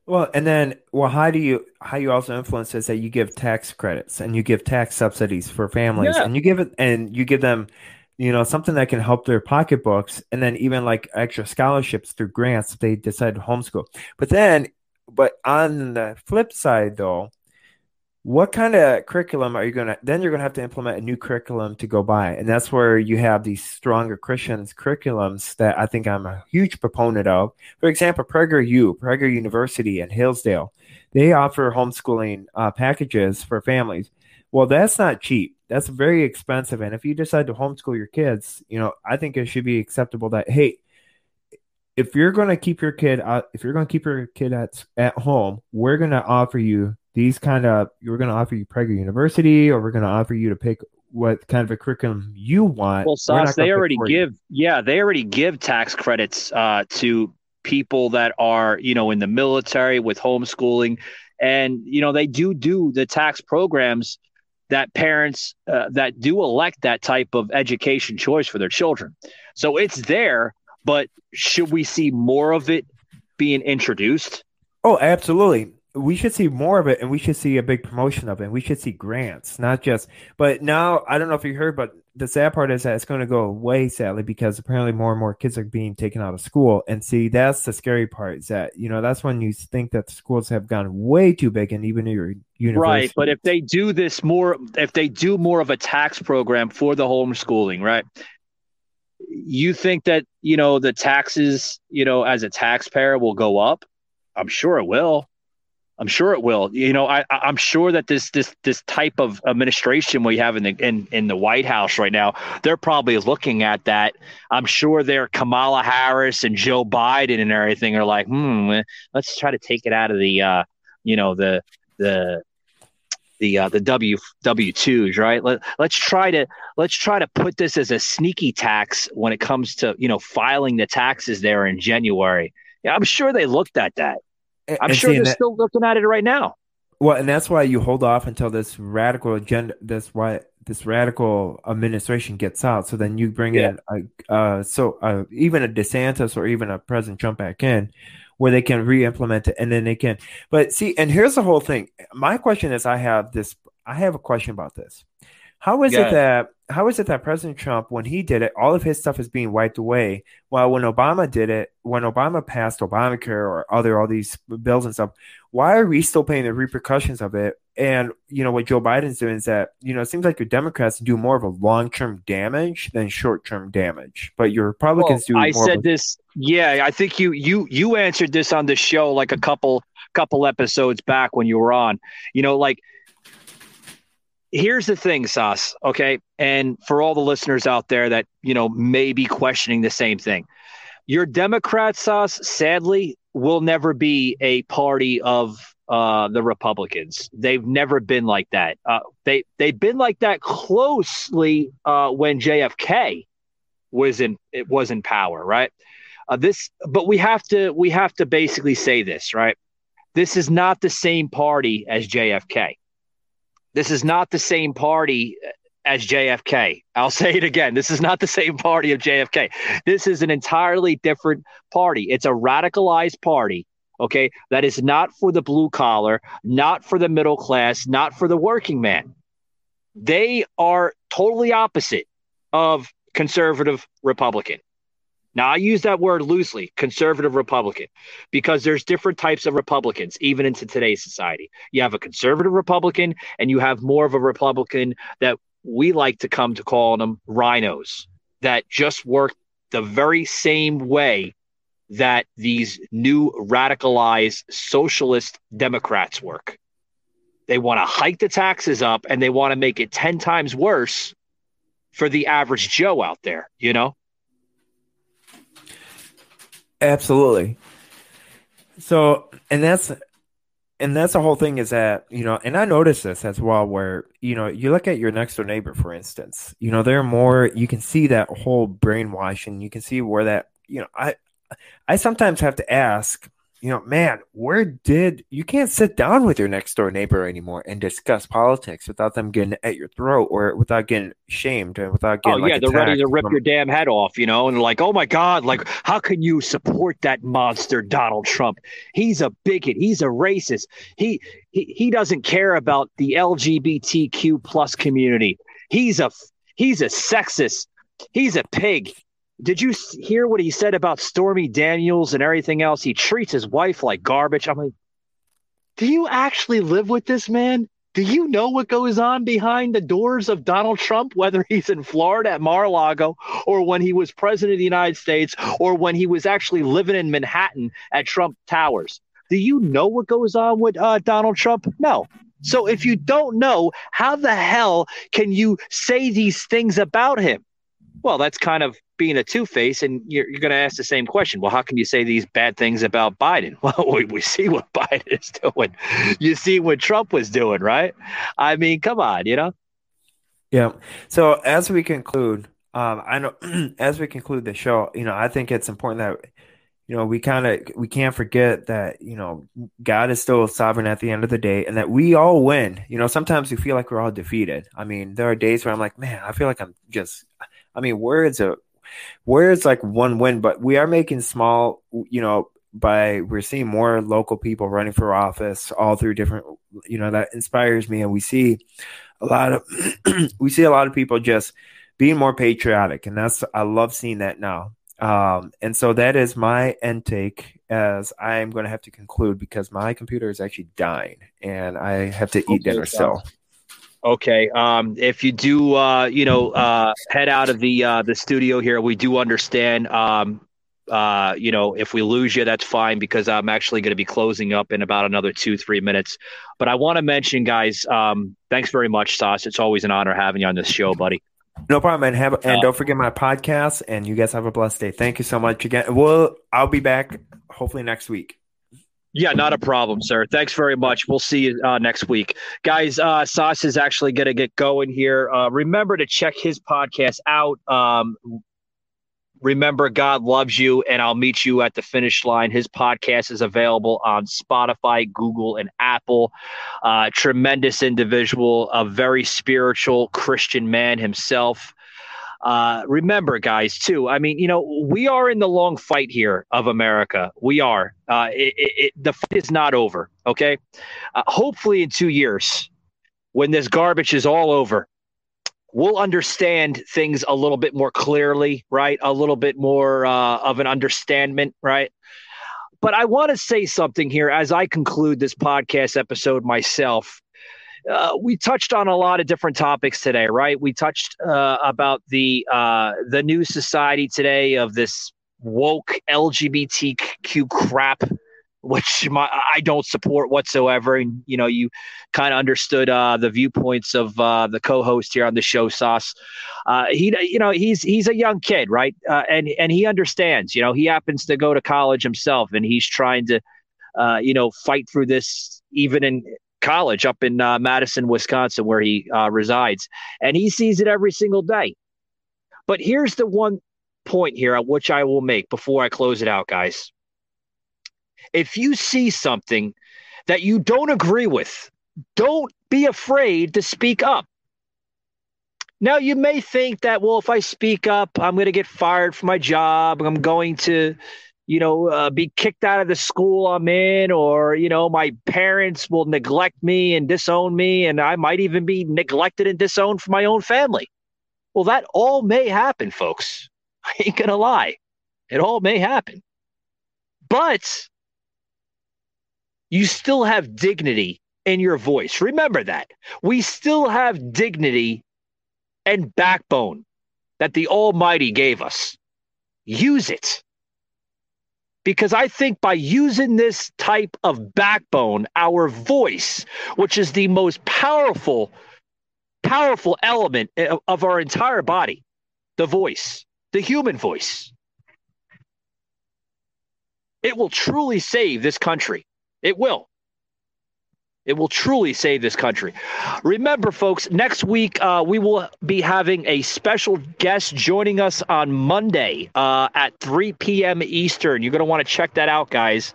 Well, and then, well, how do you how you also influence is that you give tax credits and you give tax subsidies for families, Yeah. and you give it and you give them, you know, something that can help their pocketbooks, and then even like extra scholarships through grants if they decide to homeschool. But then, but on the flip side, though, what kind of curriculum are you gonna? Then you're gonna have to implement a new curriculum to go by, and that's where you have these stronger Christians curriculums that I think I'm a huge proponent of. For example, Prager U, Prager University in Hillsdale, they offer homeschooling uh, packages for families. Well, that's not cheap. That's very expensive, and if you decide to homeschool your kids, you know, I think it should be acceptable that hey, if you're going to keep your kid out, if you're going to keep your kid at at home, we're going to offer you these kind of we're going to offer you Prager University, or we're going to offer you to pick what kind of a curriculum you want. Well, Sos, they already for you. give, yeah, they already give tax credits uh, to people that are, you know, in the military with homeschooling, and you know they do do the tax programs that parents uh, that do elect that type of education choice for their children. So it's there, but should we see more of it being introduced? Oh, absolutely. We should see more of it and we should see a big promotion of it. And We should see grants, not just. But now, I don't know if you heard, but the sad part is that it's going to go away, sadly, because apparently more and more kids are being taken out of school. And see, that's the scary part is that, you know, that's when you think that the schools have gone way too big and even your university. Right, but if they do this more, if they do more of a tax program for the homeschooling, right? You think that you know the taxes, you know, as a taxpayer will go up? I'm sure it will. I'm sure it will. You know, I, I'm sure that this this this type of administration we have in the in, in the White House right now, they're probably looking at that. I'm sure they're Kamala Harris and Joe Biden and everything are like, hmm, let's try to take it out of the, uh, you know, the the the uh, the W W twos, right? Let let's try to let's try to put this as a sneaky tax when it comes to you know filing the taxes there in January. Yeah, I'm sure they looked at that. I'm sure they're that- still looking at it right now. Well, and that's why you hold off until this radical agenda. That's why this radical administration gets out. So then you bring Yeah. in a, uh, so uh, even a DeSantis or even a President Trump back in. where they can re-implement it and then they can but see and here's the whole thing my question is i have this i have a question about this how is Yeah. it that how is it that president trump when he did it all of his stuff is being wiped away while when obama did it when obama passed obamacare or other all these bills and stuff why are we still paying the repercussions of it and you know what joe biden's doing is that you know it seems like your democrats do more of a long-term damage than short-term damage but your republicans do I said a, this. Yeah, I think you you you answered this on the show like a couple couple episodes back when you were on. You know, like here's the thing, Sos. Okay, and for all the listeners out there that you know may be questioning the same thing, your Democrat Sos, sadly, will never be a party of uh, the Republicans. They've never been like that. Uh, they they've been like that closely uh, when JFK was in it was in power, right? Uh, this, but we have to we have to basically say this, right? This is not the same party as JFK. This is not the same party uh, as JFK. I'll say it again. This is not the same party of JFK. This is an entirely different party. It's a radicalized party, okay, that is not for the blue collar, not for the middle class, not for the working man. They are totally opposite of conservative Republican. Now, I use that word loosely, conservative Republican, because there's different types of Republicans, even into today's society. You have a conservative Republican, and you have more of a Republican that we like to come to call them RINOs, that just work the very same way that these new radicalized socialist Democrats work. They want to hike the taxes up and they want to make it 10 times worse for the average Joe out there, you know? Absolutely. So, and that's and that's the whole thing is that you know, and I noticed this as well, where you know, you look at your next door neighbor, for instance, you know, they're more. You can see that whole brainwashing. You can see where that you know, I I sometimes have to ask, you know, man, where did you can't sit down with your next door neighbor anymore and discuss politics without them getting at your throat or without getting shamed and without oh, getting. Oh yeah, like they're ready to rip from- your damn head off, you know, and like, oh my god, like how can you support that monster Donald Trump? He's a bigot, he's a racist. He he he doesn't care about the LGBTQ plus community. He's a he's a sexist. He's a pig. Did you hear what he said about Stormy Daniels and everything else? He treats his wife like garbage. I'm like, do you actually live with this man? Do you know what goes on behind the doors of Donald Trump, whether he's in Florida at Mar-a-Lago or when he was president of the United States or when he was actually living in Manhattan at Trump Towers? Do you know what goes on with uh, Donald Trump? No. So if you don't know, how the hell can you say these things about him? Well, that's kind of being a two face, and you're, you're going to ask the same question. Well, how can you say these bad things about Biden? Well, we, we see what Biden is doing. You see what Trump was doing, right? I mean, come on, you know? Yeah. So as we conclude, um, I know as we conclude the show, you know, I think it's important that you know we kind of we can't forget that you know God is still sovereign at the end of the day, and that we all win. You know, sometimes we feel like we're all defeated. I mean, there are days where I'm like, man, I feel like I'm just. I mean, words are words like one win, but we are making small. You know, by we're seeing more local people running for office all through different. You know, that inspires me, and we see a lot of we see a lot of people just being more patriotic and that's i love seeing that now um, and so that is my end take as i'm going to have to conclude because my computer is actually dying and i have to eat dinner so Okay. Um, if you do, uh, you know, uh, head out of the uh, the studio here, we do understand. Um, uh, you know, if we lose you, that's fine because I'm actually going to be closing up in about another two three minutes. But I want to mention, guys, um, thanks very much, Sos. It's always an honor having you on this show, buddy. no problem and have and Uh, don't forget my podcast and you guys have a blessed day thank you so much again well i'll be back hopefully next week Yeah, not a problem, sir. Thanks very much. We'll see you uh, next week. Guys, uh, Sos is actually going to get going here. Uh, remember to check his podcast out. Um, remember, God loves you, and I'll meet you at the finish line. His podcast is available on Spotify, Google, and Apple. Uh, tremendous individual, a very spiritual Christian man himself. Uh, remember, guys, too. I mean, you know, we are in the long fight here of America. We are. Uh, it, it, the fight is not over. Okay. Uh, hopefully, in two years, when this garbage is all over, we'll understand things a little bit more clearly, right? A little bit more uh, of an understanding, right? But I want to say something here as I conclude this podcast episode myself. Uh, we touched on a lot of different topics today, right? We touched uh, about the uh, the new society today of this woke LGBTQ crap which my, I don't support whatsoever. And you know, you kind of understood uh, the viewpoints of uh, the co-host here on the show, Sos. He, you know, he's he's a young kid, right? And and he understands. You know, he happens to go to college himself, and he's trying to, you know, fight through this even in college up in uh, Madison, Wisconsin, where he resides, and he sees it every single day. But here's the one point here, which I will make before I close it out, guys if you see something that you don't agree with, don't be afraid to speak up. Now, you may think that, well, if I speak up, I'm going to get fired from my job. I'm going to, you know, uh, be kicked out of the school I'm in, or, you know, my parents will neglect me and disown me, and I might even be neglected and disowned from my own family. Well, that all may happen, folks. I ain't going to lie. It all may happen. But you still have dignity in your voice. Remember that. We still have dignity and backbone that the Almighty gave us. Use it. Because I think by using this type of backbone, our voice, which is the most powerful, powerful element of our entire body, the voice, the human voice, it will truly save this country. It will. It will truly save this country. Remember, folks, next week uh, we will be having a special guest joining us on Monday uh, at 3 p.m. Eastern. You're going to want to check that out, guys.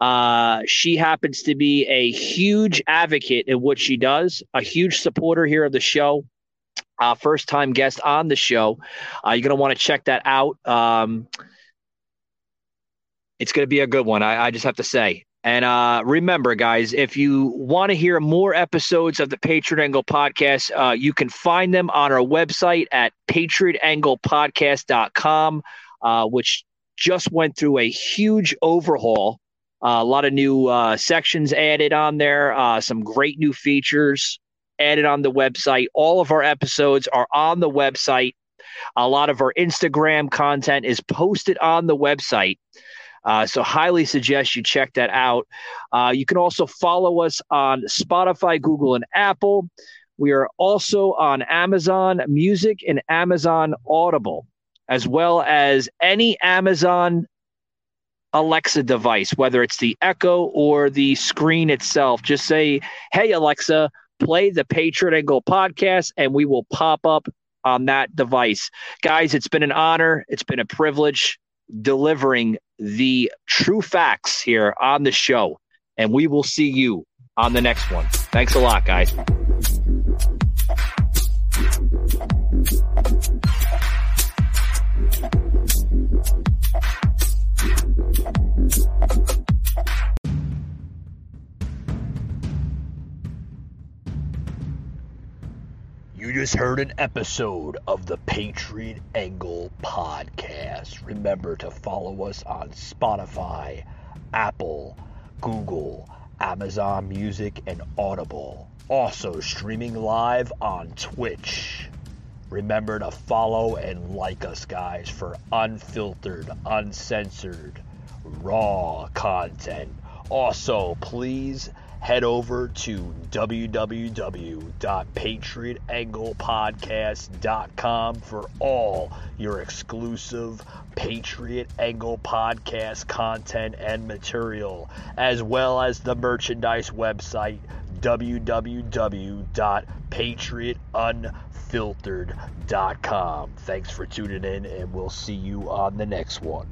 Uh, she happens to be a huge advocate in what she does, a huge supporter here of the show. Uh, first time guest on the show. Uh, you're going to want to check that out. Um, it's going to be a good one. I, I just have to say. And uh, remember, guys, if you want to hear more episodes of the Patriot Angle podcast, uh, you can find them on our website at patriotanglepodcast.com, uh, which just went through a huge overhaul. Uh, a lot of new uh, sections added on there, uh, some great new features added on the website. All of our episodes are on the website. A lot of our Instagram content is posted on the website. Uh, so, highly suggest you check that out. Uh, you can also follow us on Spotify, Google, and Apple. We are also on Amazon Music and Amazon Audible, as well as any Amazon Alexa device, whether it's the Echo or the screen itself. Just say, Hey, Alexa, play the Patriot Angle podcast, and we will pop up on that device. Guys, it's been an honor. It's been a privilege delivering the true facts here on the show. And we will see you on the next one. Thanks a lot, guys. You just heard an episode of the Patriot Angle podcast. Remember to follow us on Spotify, Apple, Google, Amazon Music, and Audible. Also streaming live on Twitch. Remember to follow and like us, guys, for unfiltered, uncensored, raw content. Also, please head over to www.patriotanglepodcast.com for all your exclusive Patriot Angle podcast content and material, as well as the merchandise website www.patriotunfiltered.com. Thanks for tuning in, and we'll see you on the next one.